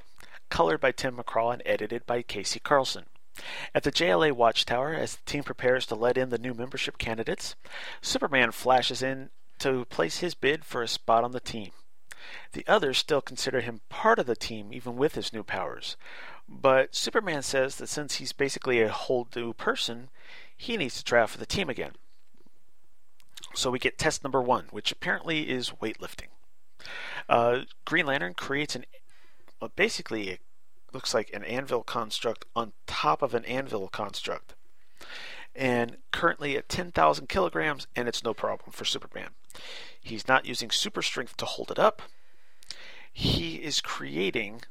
[SPEAKER 1] colored by Tim McCraw, and edited by Casey Carlson. At the JLA Watchtower, as the team prepares to let in the new membership candidates, Superman flashes in to place his bid for a spot on the team. The others still consider him part of the team, even with his new powers. But Superman says that since he's basically a whole new person, he needs to try out for the team again. So we get test number one, which apparently is weightlifting. Uh, Green Lantern creates an well, basically it looks like an anvil construct on top of an anvil construct, and currently at 10,000 kilograms, and it's no problem for Superman. He's not using super strength to hold it up. He is creating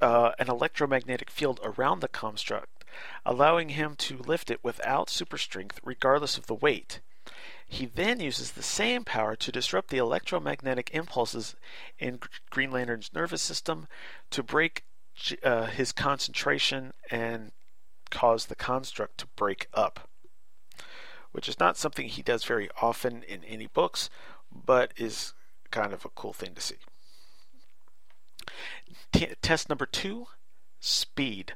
[SPEAKER 1] uh, an electromagnetic field around the construct, allowing him to lift it without super strength, regardless of the weight. He then uses the same power to disrupt the electromagnetic impulses in Green Lantern's nervous system to break uh, his concentration and cause the construct to break up. Which is not something he does very often in any books, but is kind of a cool thing to see. T- test number two speed.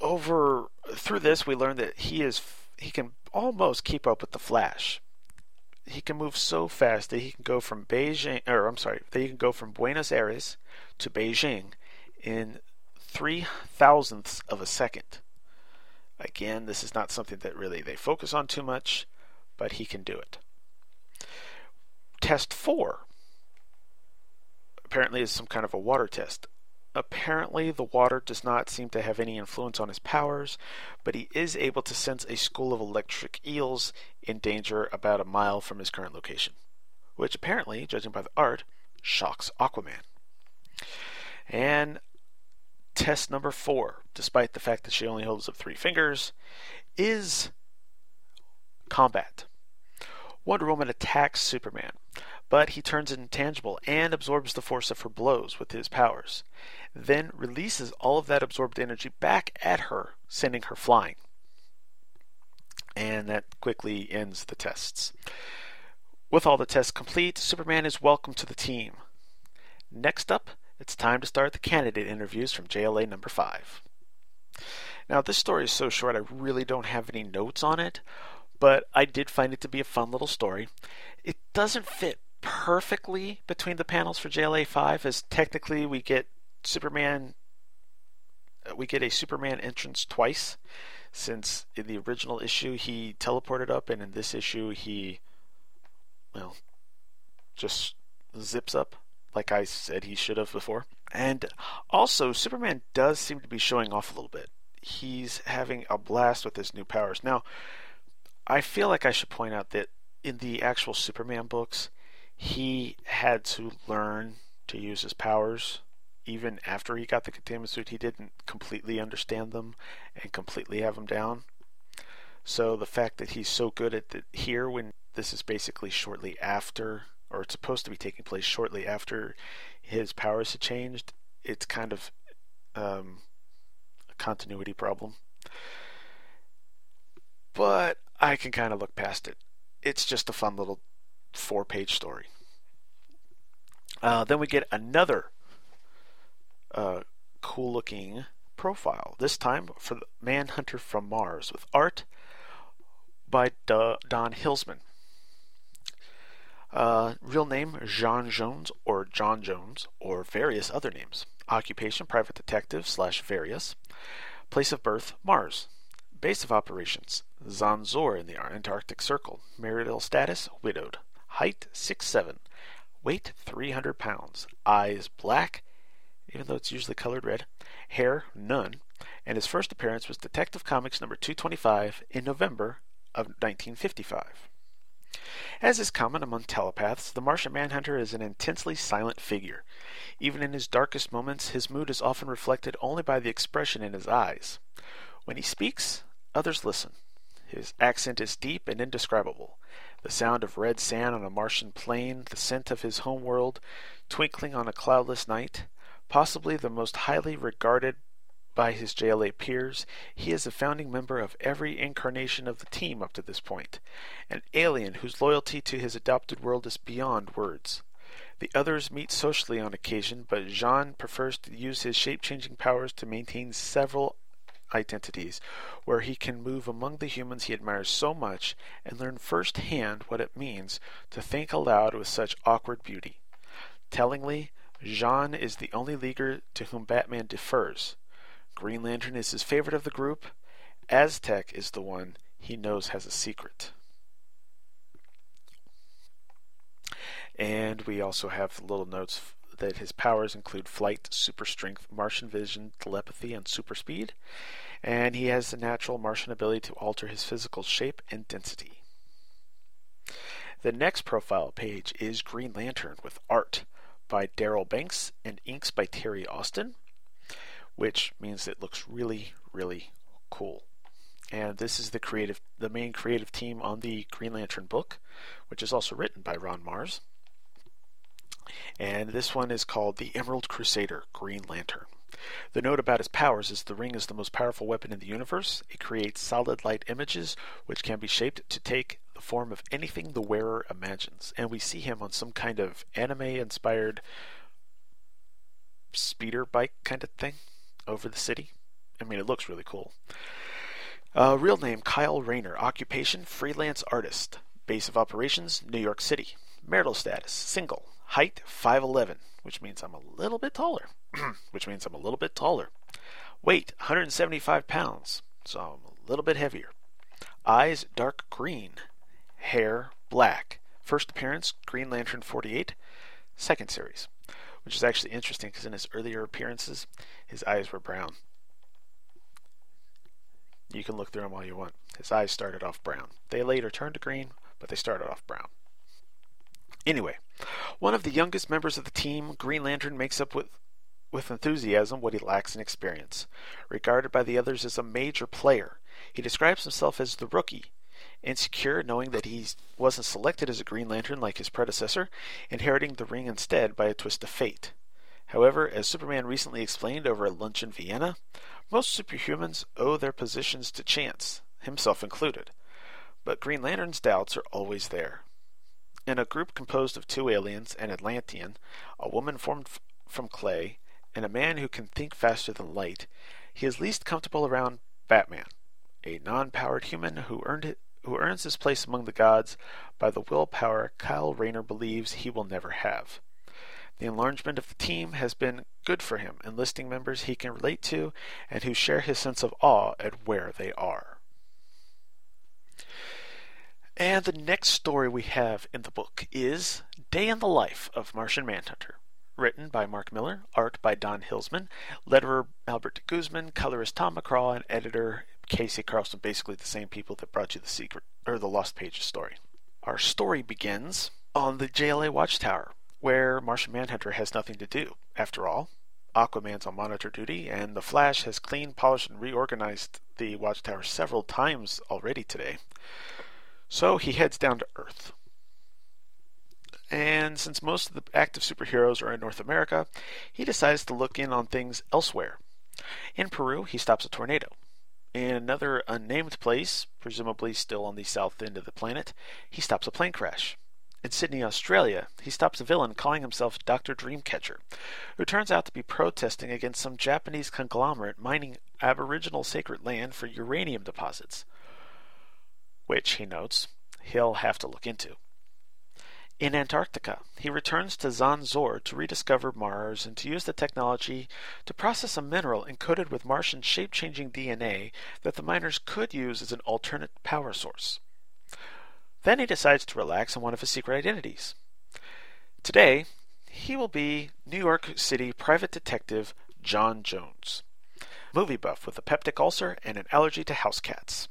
[SPEAKER 1] Over through this, we learn that he is he can almost keep up with the Flash. He can move so fast that he can go from Beijing, or I'm sorry, that he can go from Buenos Aires to Beijing in three thousandths of a second. Again, this is not something that really they focus on too much, but he can do it. Test four apparently is some kind of a water test. Apparently, the water does not seem to have any influence on his powers, but he is able to sense a school of electric eels in danger about a mile from his current location, which apparently, judging by the art, shocks Aquaman. And test number four, despite the fact that she only holds up three fingers, is combat. Wonder Woman attacks Superman, but he turns it intangible and absorbs the force of her blows with his powers, then releases all of that absorbed energy back at her, sending her flying. And that quickly ends the tests. With all the tests complete, Superman is welcome to the team. Next up, it's time to start the candidate interviews from JLA number 5. Now, this story is so short I really don't have any notes on it, but I did find it to be a fun little story. It doesn't fit perfectly between the panels for JLA 5 as technically we get Superman uh, we get a Superman entrance twice since in the original issue he teleported up and in this issue he well just zips up like I said he should have before. And also Superman does seem to be showing off a little bit. He's having a blast with his new powers. Now, I feel like I should point out that in the actual Superman books, he had to learn to use his powers. Even after he got the containment suit, he didn't completely understand them and completely have them down. So the fact that he's so good at it here, when this is basically shortly after, or it's supposed to be taking place shortly after his powers had changed, it's kind of um, a continuity problem. But I can kind of look past it. It's just a fun little four page story. Uh, then we get another uh, cool looking profile, this time for the Manhunter from Mars, with art by D- Don Hillsman. Uh, real name Jean Jones or John Jones or various other names. Occupation private detective slash various. Place of birth Mars. Base of operations Zanzor in the Antarctic Circle. Marital status widowed. Height 6'7. Weight 300 pounds. Eyes black, even though it's usually colored red. Hair none. And his first appearance was Detective Comics number 225 in November of 1955. As is common among telepaths, the Martian Manhunter is an intensely silent figure. Even in his darkest moments, his mood is often reflected only by the expression in his eyes. When he speaks, others listen. His accent is deep and indescribable. The sound of red sand on a Martian plain, the scent of his home world, twinkling on a cloudless night. Possibly the most highly regarded by his JLA peers, he is a founding member of every incarnation of the team up to this point, an alien whose loyalty to his adopted world is beyond words. The others meet socially on occasion, but Jean prefers to use his shape changing powers to maintain several identities, where he can move among the humans he admires so much and learn firsthand what it means to think aloud with such awkward beauty. Tellingly, Jean is the only leaguer to whom Batman defers. Green Lantern is his favorite of the group. Aztec is the one he knows has a secret. And we also have little notes that his powers include flight, super strength, Martian vision, telepathy, and super speed. And he has the natural Martian ability to alter his physical shape and density. The next profile page is Green Lantern with art by Darryl Banks and inks by Terry Austin which means it looks really, really cool. And this is the creative, the main creative team on the Green Lantern book, which is also written by Ron Marz. And this one is called The Emerald Crusader Green Lantern. The note about his powers is the ring is the most powerful weapon in the universe. It creates solid light images which can be shaped to take the form of anything the wearer imagines. And we see him on some kind of anime inspired speeder bike kind of thing over the city. I mean, it looks really cool. Uh, real name Kyle Rayner. Occupation freelance artist. Base of operations New York City. Marital status single. Height 5'11, which means I'm a little bit taller. <clears throat> which means I'm a little bit taller. Weight 175 pounds, so I'm a little bit heavier. Eyes dark green. Hair black. First appearance Green Lantern 48, second series which is actually interesting because in his earlier appearances, his eyes were brown. You can look through them all you want. His eyes started off brown. They later turned to green, but they started off brown. Anyway, one of the youngest members of the team, Green Lantern makes up with with enthusiasm what he lacks in experience. Regarded by the others as a major player, he describes himself as the rookie, Insecure, knowing that he wasn't selected as a Green Lantern like his predecessor, inheriting the ring instead by a twist of fate. However, as Superman recently explained over a lunch in Vienna, most superhumans owe their positions to chance, himself included. But Green Lantern's doubts are always there. In a group composed of two aliens, an Atlantean, a woman formed from clay, and a man who can think faster than light, he is least comfortable around Batman, a non powered human who earned it who earns his place among the gods by the willpower Kyle Rayner believes he will never have. The enlargement of the team has been good for him, enlisting members he can relate to and who share his sense of awe at where they are. And the next story we have in the book is Day in the Life of Martian Manhunter. Written by Mark Miller, art by Don Hillsman, letterer Albert Guzman, colorist Tom McCraw, and editor Casey Carlson, basically the same people that brought you the secret or the Lost Pages story. Our story begins on the JLA Watchtower, where Martian Manhunter has nothing to do. After all, Aquaman's on monitor duty, and the Flash has cleaned, polished, and reorganized the Watchtower several times already today. So he heads down to Earth. And since most of the active superheroes are in North America, he decides to look in on things elsewhere. In Peru, he stops a tornado. In another unnamed place, presumably still on the south end of the planet, he stops a plane crash. In Sydney, Australia, he stops a villain calling himself Dr. Dreamcatcher, who turns out to be protesting against some Japanese conglomerate mining Aboriginal sacred land for uranium deposits, which, he notes, he'll have to look into. In Antarctica, he returns to Zanzor to rediscover Mars and to use the technology to process a mineral encoded with Martian shape changing DNA that the miners could use as an alternate power source. Then he decides to relax on one of his secret identities. Today, he will be New York City private detective John Jones, movie buff with a peptic ulcer and an allergy to house cats.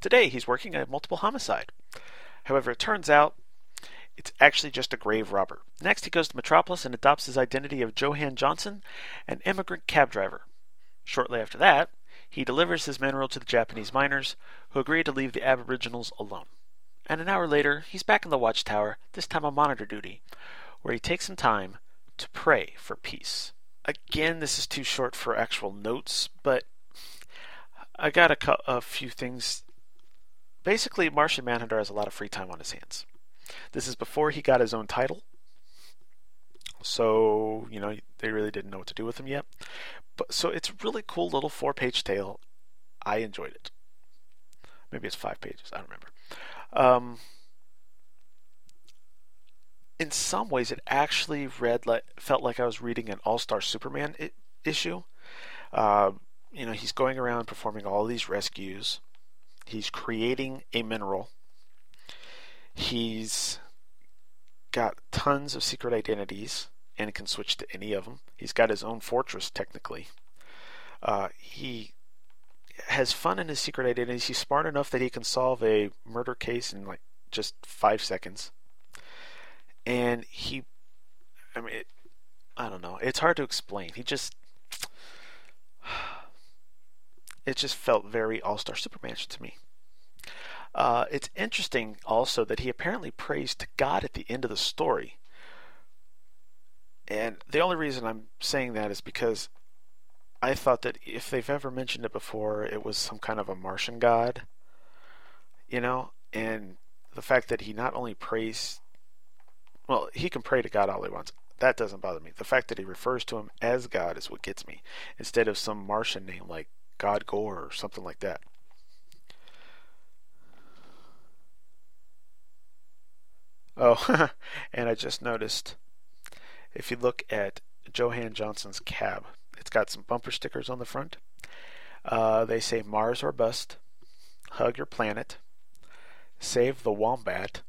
[SPEAKER 1] Today, he's working a multiple homicide. However, it turns out it's actually just a grave robber. Next, he goes to Metropolis and adopts his identity of Johan Johnson, an immigrant cab driver. Shortly after that, he delivers his mineral to the Japanese miners, who agree to leave the Aboriginals alone. and an hour later, he's back in the watchtower, this time on monitor duty, where he takes some time to pray for peace. Again, this is too short for actual notes, but I got a, a few things. Basically, Martian Manhunter has a lot of free time on his hands. This is before he got his own title, so you know they really didn't know what to do with him yet. But so it's a really cool little four-page tale. I enjoyed it. Maybe it's five pages. I don't remember. Um, in some ways, it actually read like felt like I was reading an All Star Superman I- issue. Uh, you know, he's going around performing all these rescues. He's creating a mineral. He's got tons of secret identities and can switch to any of them. He's got his own fortress, technically. Uh, he has fun in his secret identities. He's smart enough that he can solve a murder case in like just five seconds. And he, I mean, it, I don't know. It's hard to explain. He just, it just felt very All Star Superman to me. Uh, it's interesting also that he apparently prays to God at the end of the story. And the only reason I'm saying that is because I thought that if they've ever mentioned it before, it was some kind of a Martian god, you know, and the fact that he not only prays, well, he can pray to God all he wants. That doesn't bother me. The fact that he refers to him as God is what gets me, instead of some Martian name like God Gore or something like that. Oh, <laughs> and I just noticed if you look at Johan Johnson's cab, it's got some bumper stickers on the front. Uh, they say Mars or bust, hug your planet, save the wombat,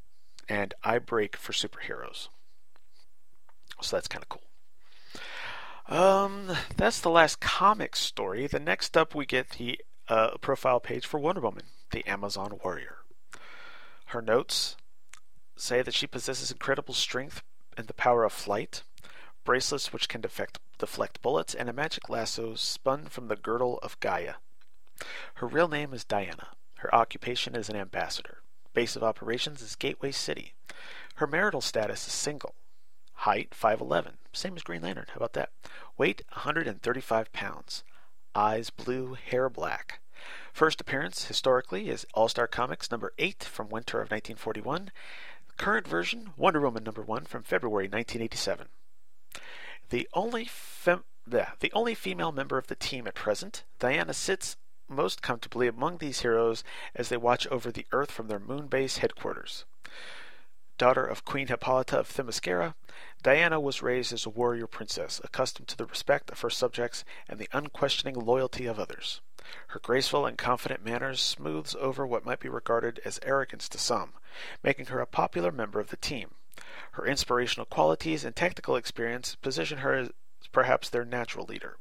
[SPEAKER 1] and I break for superheroes. So that's kind of cool. Um, that's the last comic story. The next up, we get the uh, profile page for Wonder Woman, the Amazon warrior. Her notes say that she possesses incredible strength and the power of flight, bracelets which can defect, deflect bullets, and a magic lasso spun from the girdle of Gaia. Her real name is Diana. Her occupation is an ambassador. Base of operations is Gateway City. Her marital status is single. Height 5'11, same as Green Lantern. How about that? Weight 135 pounds. Eyes blue, hair black. First appearance historically is All Star Comics number 8 from winter of 1941. Current version Wonder Woman number 1 from February 1987. The only fem- the, the only female member of the team at present, Diana sits most comfortably among these heroes as they watch over the Earth from their moon base headquarters. Daughter of Queen Hippolyta of Themyscira, Diana was raised as a warrior princess, accustomed to the respect of her subjects and the unquestioning loyalty of others. Her graceful and confident manners smooths over what might be regarded as arrogance to some, making her a popular member of the team. Her inspirational qualities and tactical experience position her as perhaps their natural leader.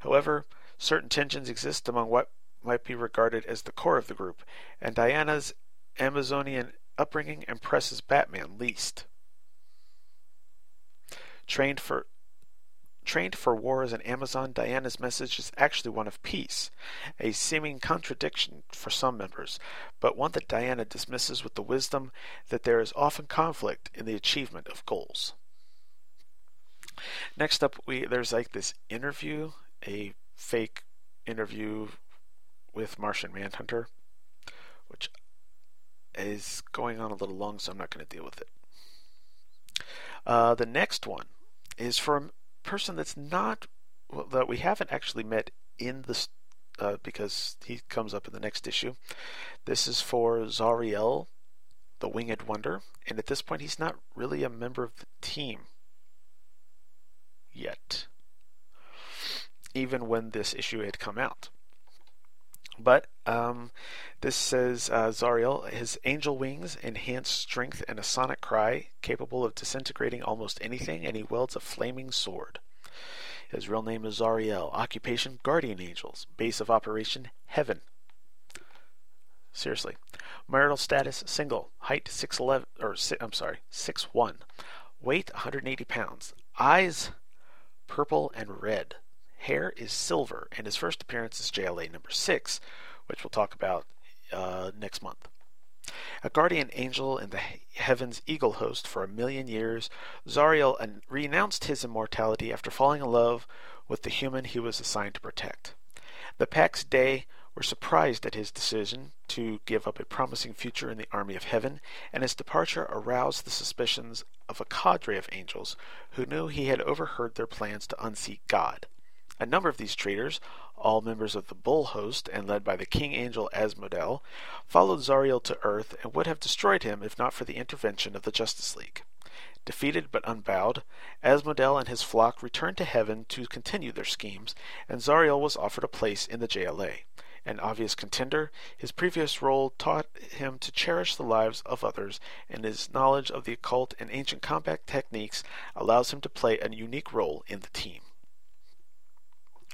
[SPEAKER 1] However, certain tensions exist among what might be regarded as the core of the group, and Diana's Amazonian upbringing impresses Batman least. Trained for trained for war as an Amazon, Diana's message is actually one of peace, a seeming contradiction for some members, but one that Diana dismisses with the wisdom that there is often conflict in the achievement of goals. Next up, we there's like this interview, a fake interview with Martian Manhunter, which is going on a little long, so I'm not going to deal with it. Uh, the next one is for a person that's not well, that we haven't actually met in this uh, because he comes up in the next issue. This is for Zauriel, the Winged Wonder, and at this point he's not really a member of the team yet, even when this issue had come out. But um, this says uh, Zauriel, his angel wings enhance strength and a sonic cry capable of disintegrating almost anything, and he wields a flaming sword. His real name is Zauriel. Occupation Guardian Angels. Base of operation Heaven. Seriously. Marital status single. Height 6'11 or I'm sorry, 6'1. Weight 180 pounds. Eyes purple and red hair is silver, and his first appearance is JLA number 6, which we'll talk about uh, next month. A guardian angel in the heaven's eagle host for a million years, Zauriel renounced his immortality after falling in love with the human he was assigned to protect. The Pax Dei were surprised at his decision to give up a promising future in the army of heaven, and his departure aroused the suspicions of a cadre of angels who knew he had overheard their plans to unseat God. A number of these traitors, all members of the Bull host and led by the king angel Asmodel, followed Zauriel to Earth and would have destroyed him if not for the intervention of the Justice League. Defeated but unbowed, Asmodel and his flock returned to heaven to continue their schemes, and Zauriel was offered a place in the JLA. An obvious contender, his previous role taught him to cherish the lives of others, and his knowledge of the occult and ancient combat techniques allows him to play a unique role in the team.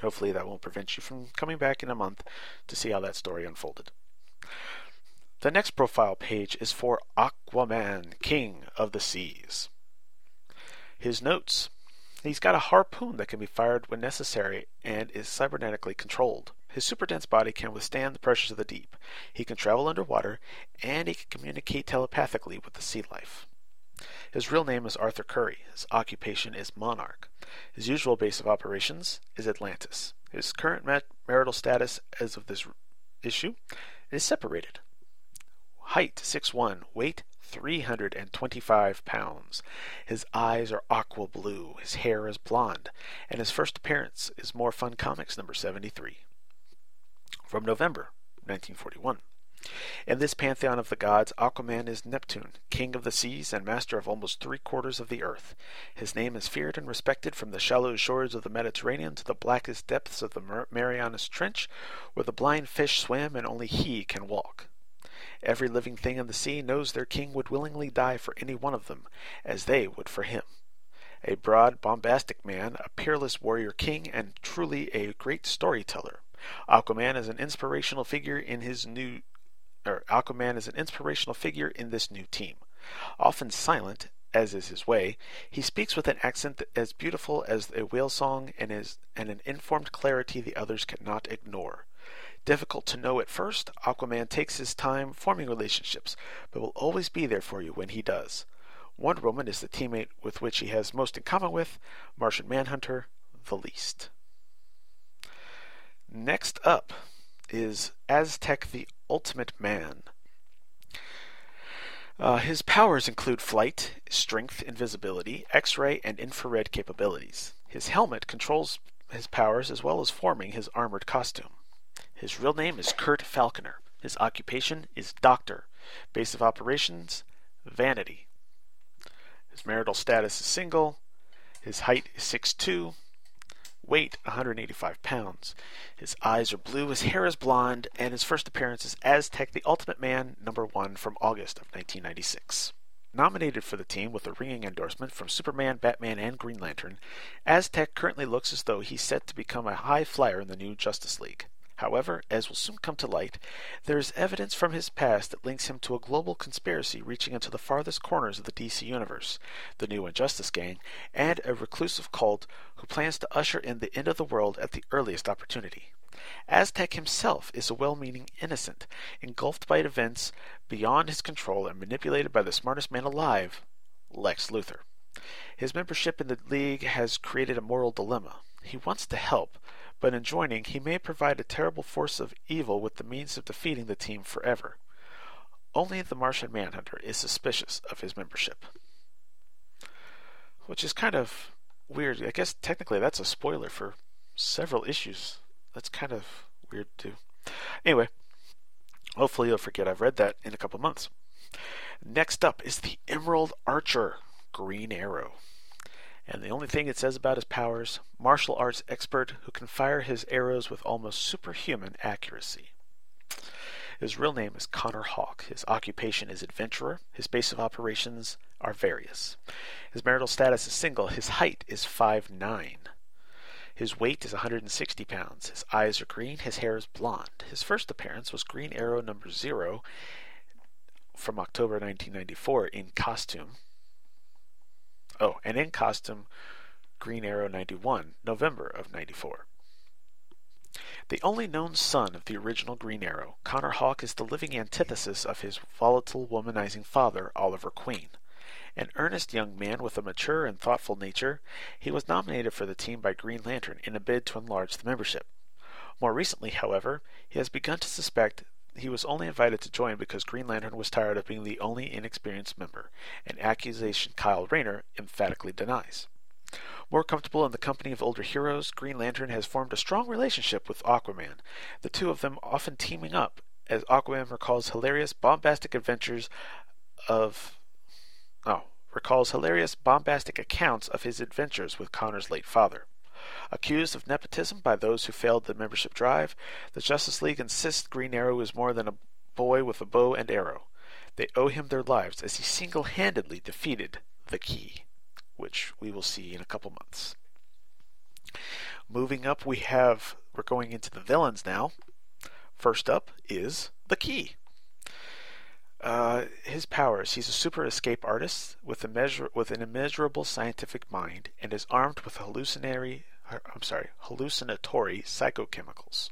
[SPEAKER 1] Hopefully, that won't prevent you from coming back in a month to see how that story unfolded. The next profile page is for Aquaman, King of the Seas. His notes He's got a harpoon that can be fired when necessary and is cybernetically controlled. His super dense body can withstand the pressures of the deep. He can travel underwater, and he can communicate telepathically with the sea life. His real name is Arthur Curry. His occupation is monarch. His usual base of operations is Atlantis. His current marital status as of this issue is separated. Height 6'1, weight 325 pounds. His eyes are aqua blue, his hair is blonde, and his first appearance is More Fun Comics number 73. From November 1941. In this pantheon of the gods, Aquaman is Neptune, king of the seas and master of almost three quarters of the earth. His name is feared and respected from the shallow shores of the Mediterranean to the blackest depths of the Marianas Trench, where the blind fish swim and only he can walk. Every living thing in the sea knows their king would willingly die for any one of them, as they would for him. A broad, bombastic man, a peerless warrior king, and truly a great storyteller. Aquaman is an inspirational figure in his new or Aquaman is an inspirational figure in this new team. Often silent, as is his way, he speaks with an accent as beautiful as a whale song and, is, and an informed clarity the others cannot ignore. Difficult to know at first, Aquaman takes his time forming relationships, but will always be there for you when he does. Wonder Woman is the teammate with which he has most in common with, Martian Manhunter, the least. Next up is Aztec the Ultimate Man. Uh, his powers include flight, strength, invisibility, X ray, and infrared capabilities. His helmet controls his powers as well as forming his armored costume. His real name is Curt Falconer. His occupation is doctor. Base of operations, Vanity. His marital status is single. His height is 6'2. Weight 185 pounds. His eyes are blue, his hair is blonde, and his first appearance is Aztec the Ultimate Man number 1 from August of 1996. Nominated for the team with a ringing endorsement from Superman, Batman, and Green Lantern, Aztec currently looks as though he's set to become a high flyer in the new Justice League. However, as will soon come to light, there is evidence from his past that links him to a global conspiracy reaching into the farthest corners of the DC universe, the New Injustice Gang, and a reclusive cult who plans to usher in the end of the world at the earliest opportunity. Aztec himself is a well meaning innocent, engulfed by events beyond his control and manipulated by the smartest man alive, Lex Luthor. His membership in the League has created a moral dilemma. He wants to help, but in joining, he may provide a terrible force of evil with the means of defeating the team forever. Only the Martian Manhunter is suspicious of his membership. Which is kind of weird. I guess technically that's a spoiler for several issues. That's kind of weird too. Anyway, hopefully you'll forget I've read that in a couple months. Next up is the Emerald Archer Green Arrow and the only thing it says about his powers martial arts expert who can fire his arrows with almost superhuman accuracy. His real name is Connor Hawke. His occupation is adventurer. His base of operations are various. His marital status is single. His height is 5'9. His weight is 160 pounds. His eyes are green. His hair is blonde. His first appearance was Green Arrow number 0 from October 1994 in costume Oh, and in costume, Green Arrow 91, November of 94. The only known son of the original Green Arrow, Connor Hawke is the living antithesis of his volatile, womanizing father, Oliver Queen. An earnest young man with a mature and thoughtful nature, he was nominated for the team by Green Lantern in a bid to enlarge the membership. More recently, however, he has begun to suspect he was only invited to join because Green Lantern was tired of being the only inexperienced member, an accusation Kyle Rayner emphatically denies. More comfortable in the company of older heroes, Green Lantern has formed a strong relationship with Aquaman, the two of them often teaming up as Aquaman recalls hilarious, bombastic adventures of. Oh, recalls hilarious, bombastic accounts of his adventures with Connor's late father. Accused of nepotism by those who failed the membership drive, the Justice League insists Green Arrow is more than a boy with a bow and arrow. They owe him their lives as he single handedly defeated the Key, which we will see in a couple months. Moving up, we have, we're going into the villains now. First up is the Key. Uh, his powers. He's a super escape artist with, a measure, with an immeasurable scientific mind and is armed with hallucinatory I'm sorry, hallucinatory psychochemicals.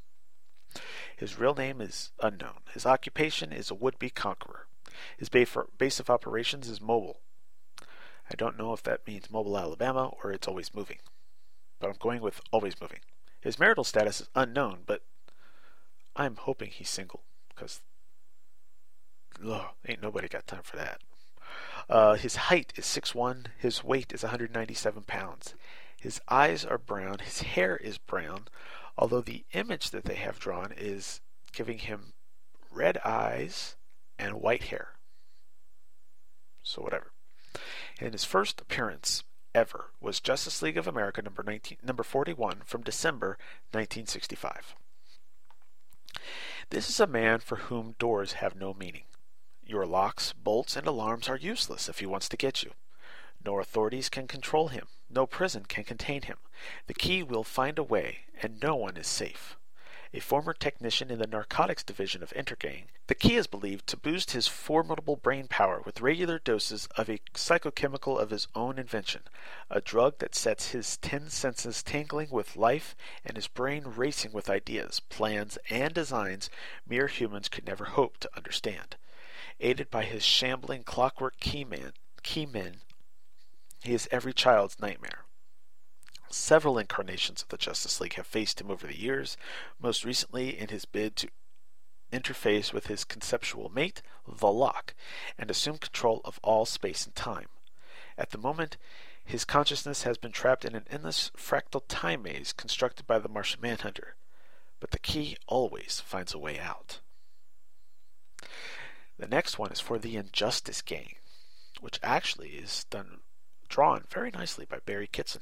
[SPEAKER 1] His real name is unknown. His occupation is a would-be conqueror. His base of operations is mobile. I don't know if that means mobile Alabama or it's always moving, but I'm going with always moving. His marital status is unknown, but I'm hoping he's single because ain't nobody got time for that. Uh, his height is 6'1", his weight is 197 pounds. His eyes are brown, his hair is brown, although the image that they have drawn is giving him red eyes and white hair. So, whatever. And his first appearance ever was Justice League of America number 19, number 41 from December 1965. This is a man for whom doors have no meaning. Your locks, bolts, and alarms are useless if he wants to get you. No authorities can control him. No prison can contain him. The key will find a way, and no one is safe. A former technician in the narcotics division of Intergang, the key is believed to boost his formidable brain power with regular doses of a psychochemical of his own invention, a drug that sets his ten senses tingling with life and his brain racing with ideas, plans, and designs mere humans could never hope to understand. Aided by his shambling clockwork keyman, keymen he is every child's nightmare. Several incarnations of the Justice League have faced him over the years, most recently in his bid to interface with his conceptual mate, the Lock, and assume control of all space and time. At the moment, his consciousness has been trapped in an endless fractal time maze constructed by the Martian Manhunter, but the key always finds a way out. The next one is for the Injustice Gang, which actually is done drawn very nicely by Barry Kitson.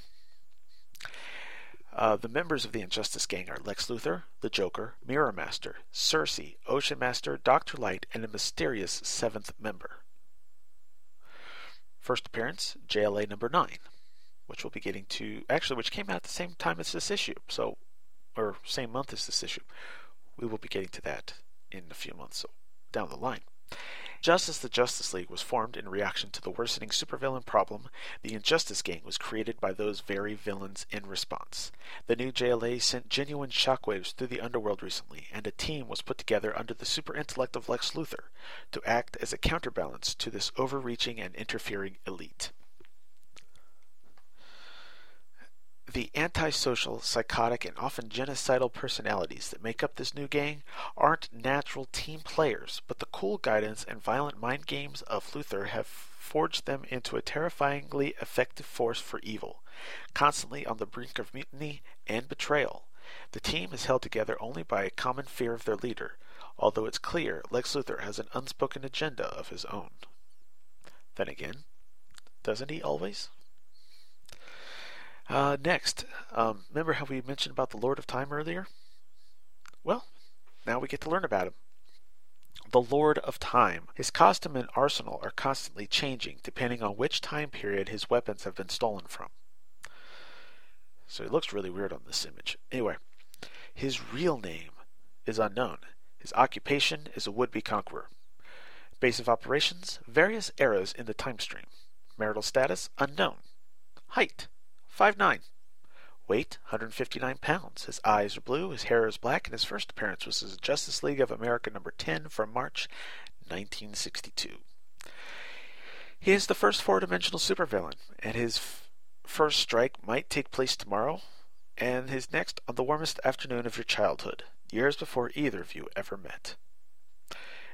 [SPEAKER 1] Uh, the members of the Injustice Gang are Lex Luthor, the Joker, Mirror Master, Circe, Ocean Master, Doctor Light, and a mysterious seventh member. First appearance, JLA number 9, which we'll be getting to, actually, which came out at the same time as this issue, so, or same month as this issue. We will be getting to that in a few months so down the line. Just as the Justice League was formed in reaction to the worsening supervillain problem, the Injustice Gang was created by those very villains in response. The new JLA sent genuine shockwaves through the underworld recently, and a team was put together under the super intellect of Lex Luthor to act as a counterbalance to this overreaching and interfering elite. The antisocial, psychotic, and often genocidal personalities that make up this new gang aren't natural team players, but the cool guidance and violent mind games of Luthor have forged them into a terrifyingly effective force for evil, constantly on the brink of mutiny and betrayal. The team is held together only by a common fear of their leader, although it's clear Lex Luthor has an unspoken agenda of his own. Then again, doesn't he always? Uh, next, um, remember how we mentioned about the Lord of Time earlier? Well, now we get to learn about him. The Lord of Time. His costume and arsenal are constantly changing depending on which time period his weapons have been stolen from. So he looks really weird on this image. Anyway, his real name is unknown. His occupation is a would be conqueror. Base of operations various eras in the time stream. Marital status unknown. Height 5'9. Weight 159 pounds. His eyes are blue, his hair is black, and his first appearance was as Justice League of America number 10 from March 1962. He is the first four dimensional supervillain, and his f- first strike might take place tomorrow, and his next on the warmest afternoon of your childhood, years before either of you ever met.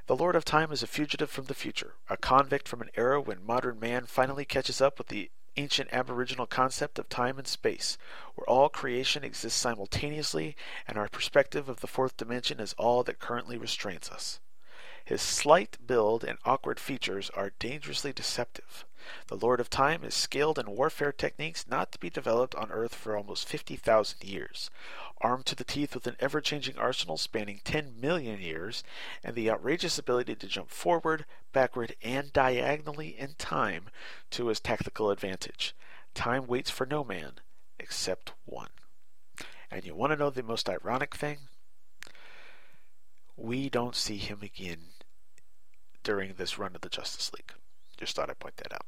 [SPEAKER 1] The Lord of Time is a fugitive from the future, a convict from an era when modern man finally catches up with the ancient aboriginal concept of time and space, where all creation exists simultaneously and our perspective of the fourth dimension is all that currently restrains us. His slight build and awkward features are dangerously deceptive. The Lord of Time is skilled in warfare techniques not to be developed on Earth for almost 50,000 years. Armed to the teeth with an ever changing arsenal spanning 10 million years, and the outrageous ability to jump forward, backward, and diagonally in time to his tactical advantage. Time waits for no man except one. And you want to know the most ironic thing? We don't see him again during this run of the Justice League. Just thought I'd point that out.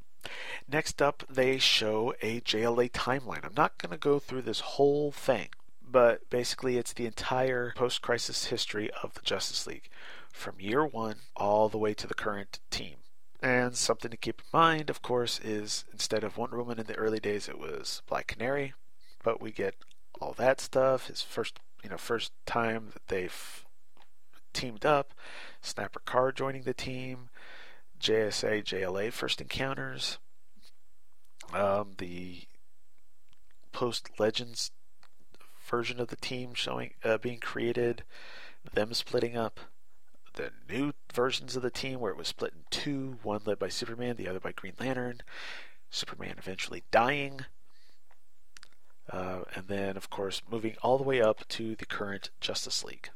[SPEAKER 1] Next up, they show a JLA timeline. I'm not going to go through this whole thing, but basically, it's the entire post crisis history of the Justice League from year one all the way to the current team. And something to keep in mind, of course, is instead of Wonder Woman in the early days, it was Black Canary, but we get all that stuff. His first, you know, first time that they've teamed up, Snapper Carr joining the team, JSA JLA first encounters, um, the post Legends version of the team showing uh, being created, them splitting up, the new versions of the team where it was split in two, one led by Superman, the other by Green Lantern, Superman eventually dying. Uh, and then, of course, moving all the way up to the current Justice League.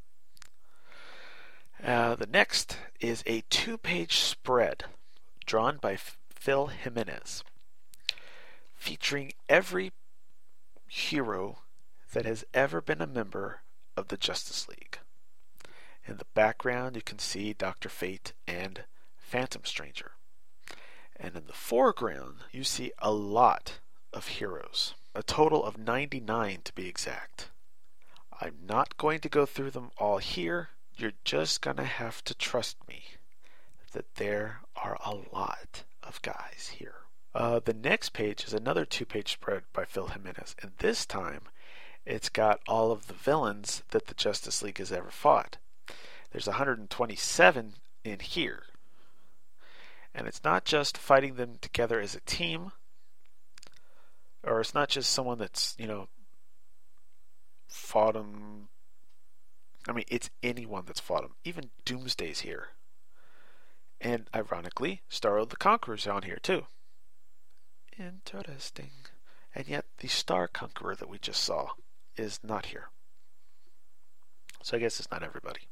[SPEAKER 1] Uh, the next is a two page spread drawn by Phil Jimenez, featuring every hero that has ever been a member of the Justice League. In the background, you can see Dr. Fate and Phantom Stranger. And in the foreground, you see a lot of heroes, a total of 99 to be exact. I'm not going to go through them all here you're just going to have to trust me that there are a lot of guys here. Uh, the next page is another two page spread by Phil Jimenez, and this time it's got all of the villains that the Justice League has ever fought. There's 127 in here. And it's not just fighting them together as a team, or it's not just someone that's, you know, fought them I mean, it's anyone that's fought him. Even Doomsday's here. And ironically, Starro the Conqueror's on here too. Interesting. And yet, the Star Conqueror that we just saw is not here. So I guess it's not everybody.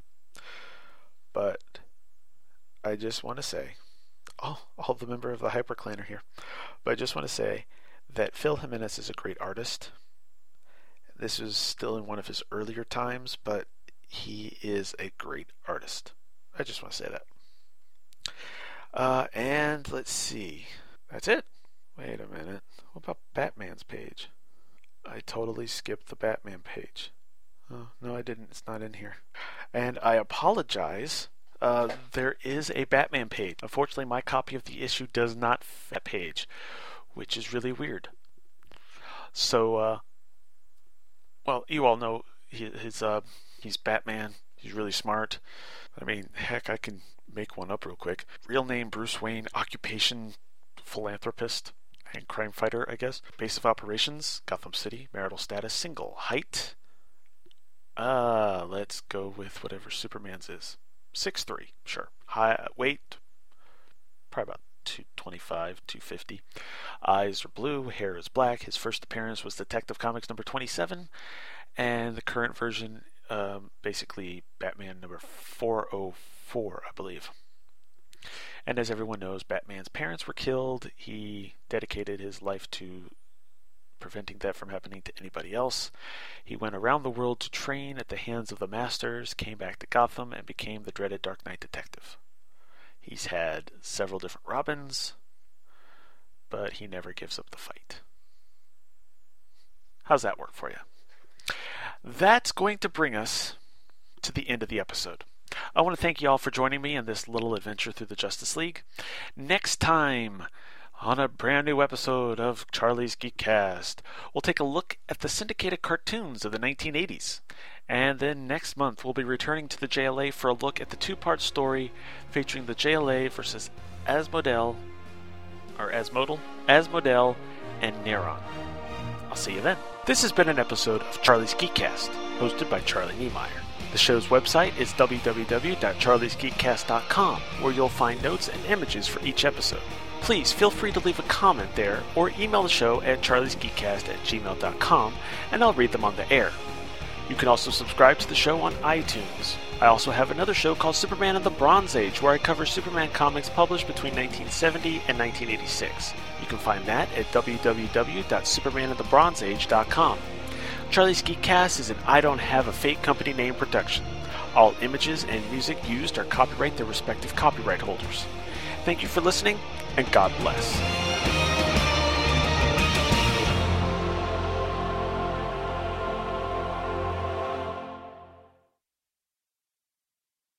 [SPEAKER 1] But I just want to say, oh, all the member of the Hyper Clan are here. But I just want to say that Phil Jimenez is a great artist. This was still in one of his earlier times, but he is a great artist. I just want to say that. Uh, and let's see. That's it. Wait a minute. What about Batman's page? I totally skipped the Batman page. Oh, no, I didn't. It's not in here. And I apologize. Uh, there is a Batman page. Unfortunately, my copy of the issue does not fit that page, which is really weird. So, uh, well, you all know his uh, He's Batman. He's really smart. I mean, heck, I can make one up real quick. Real name Bruce Wayne, occupation philanthropist and crime fighter, I guess. Base of operations Gotham City, marital status single. Height uh, let's go with whatever Superman's is. Six three, sure. High weight probably about 225, 250. Eyes are blue, hair is black. His first appearance was Detective Comics number 27, and the current version um, basically Batman number 404, I believe. And as everyone knows, Batman's parents were killed. He dedicated his life to preventing that from happening to anybody else. He went around the world to train at the hands of the Masters, came back to Gotham, and became the dreaded Dark Knight detective. He's had several different Robins, but he never gives up the fight. How's that work for you? That's going to bring us to the end of the episode. I want to thank you all for joining me in this little adventure through the Justice League. Next time, on a brand new episode of Charlie's Geekcast, we'll take a look at the syndicated cartoons of the 1980s. And then next month, we'll be returning to the JLA for a look at the two part story featuring the JLA versus Asmodel, or Asmodel, Asmodel, and Neron. I'll see you then. This has been an episode of Charlie's Geekcast, hosted by Charlie Niemeyer. The show's website is www.charliesgeekcast.com, where you'll find notes and images for each episode. Please feel free to leave a comment there or email the show at charliesgeekcast at gmail.com and I'll read them on the air. You can also subscribe to the show on iTunes. I also have another show called Superman of the Bronze Age where I cover Superman comics published between 1970 and 1986. You can find that at www.supermaninthebronzeage.com. Charlie's Geekcast is an I Don't Have a Fake Company name production. All images and music used are copyright their respective copyright holders. Thank you for listening, and God bless.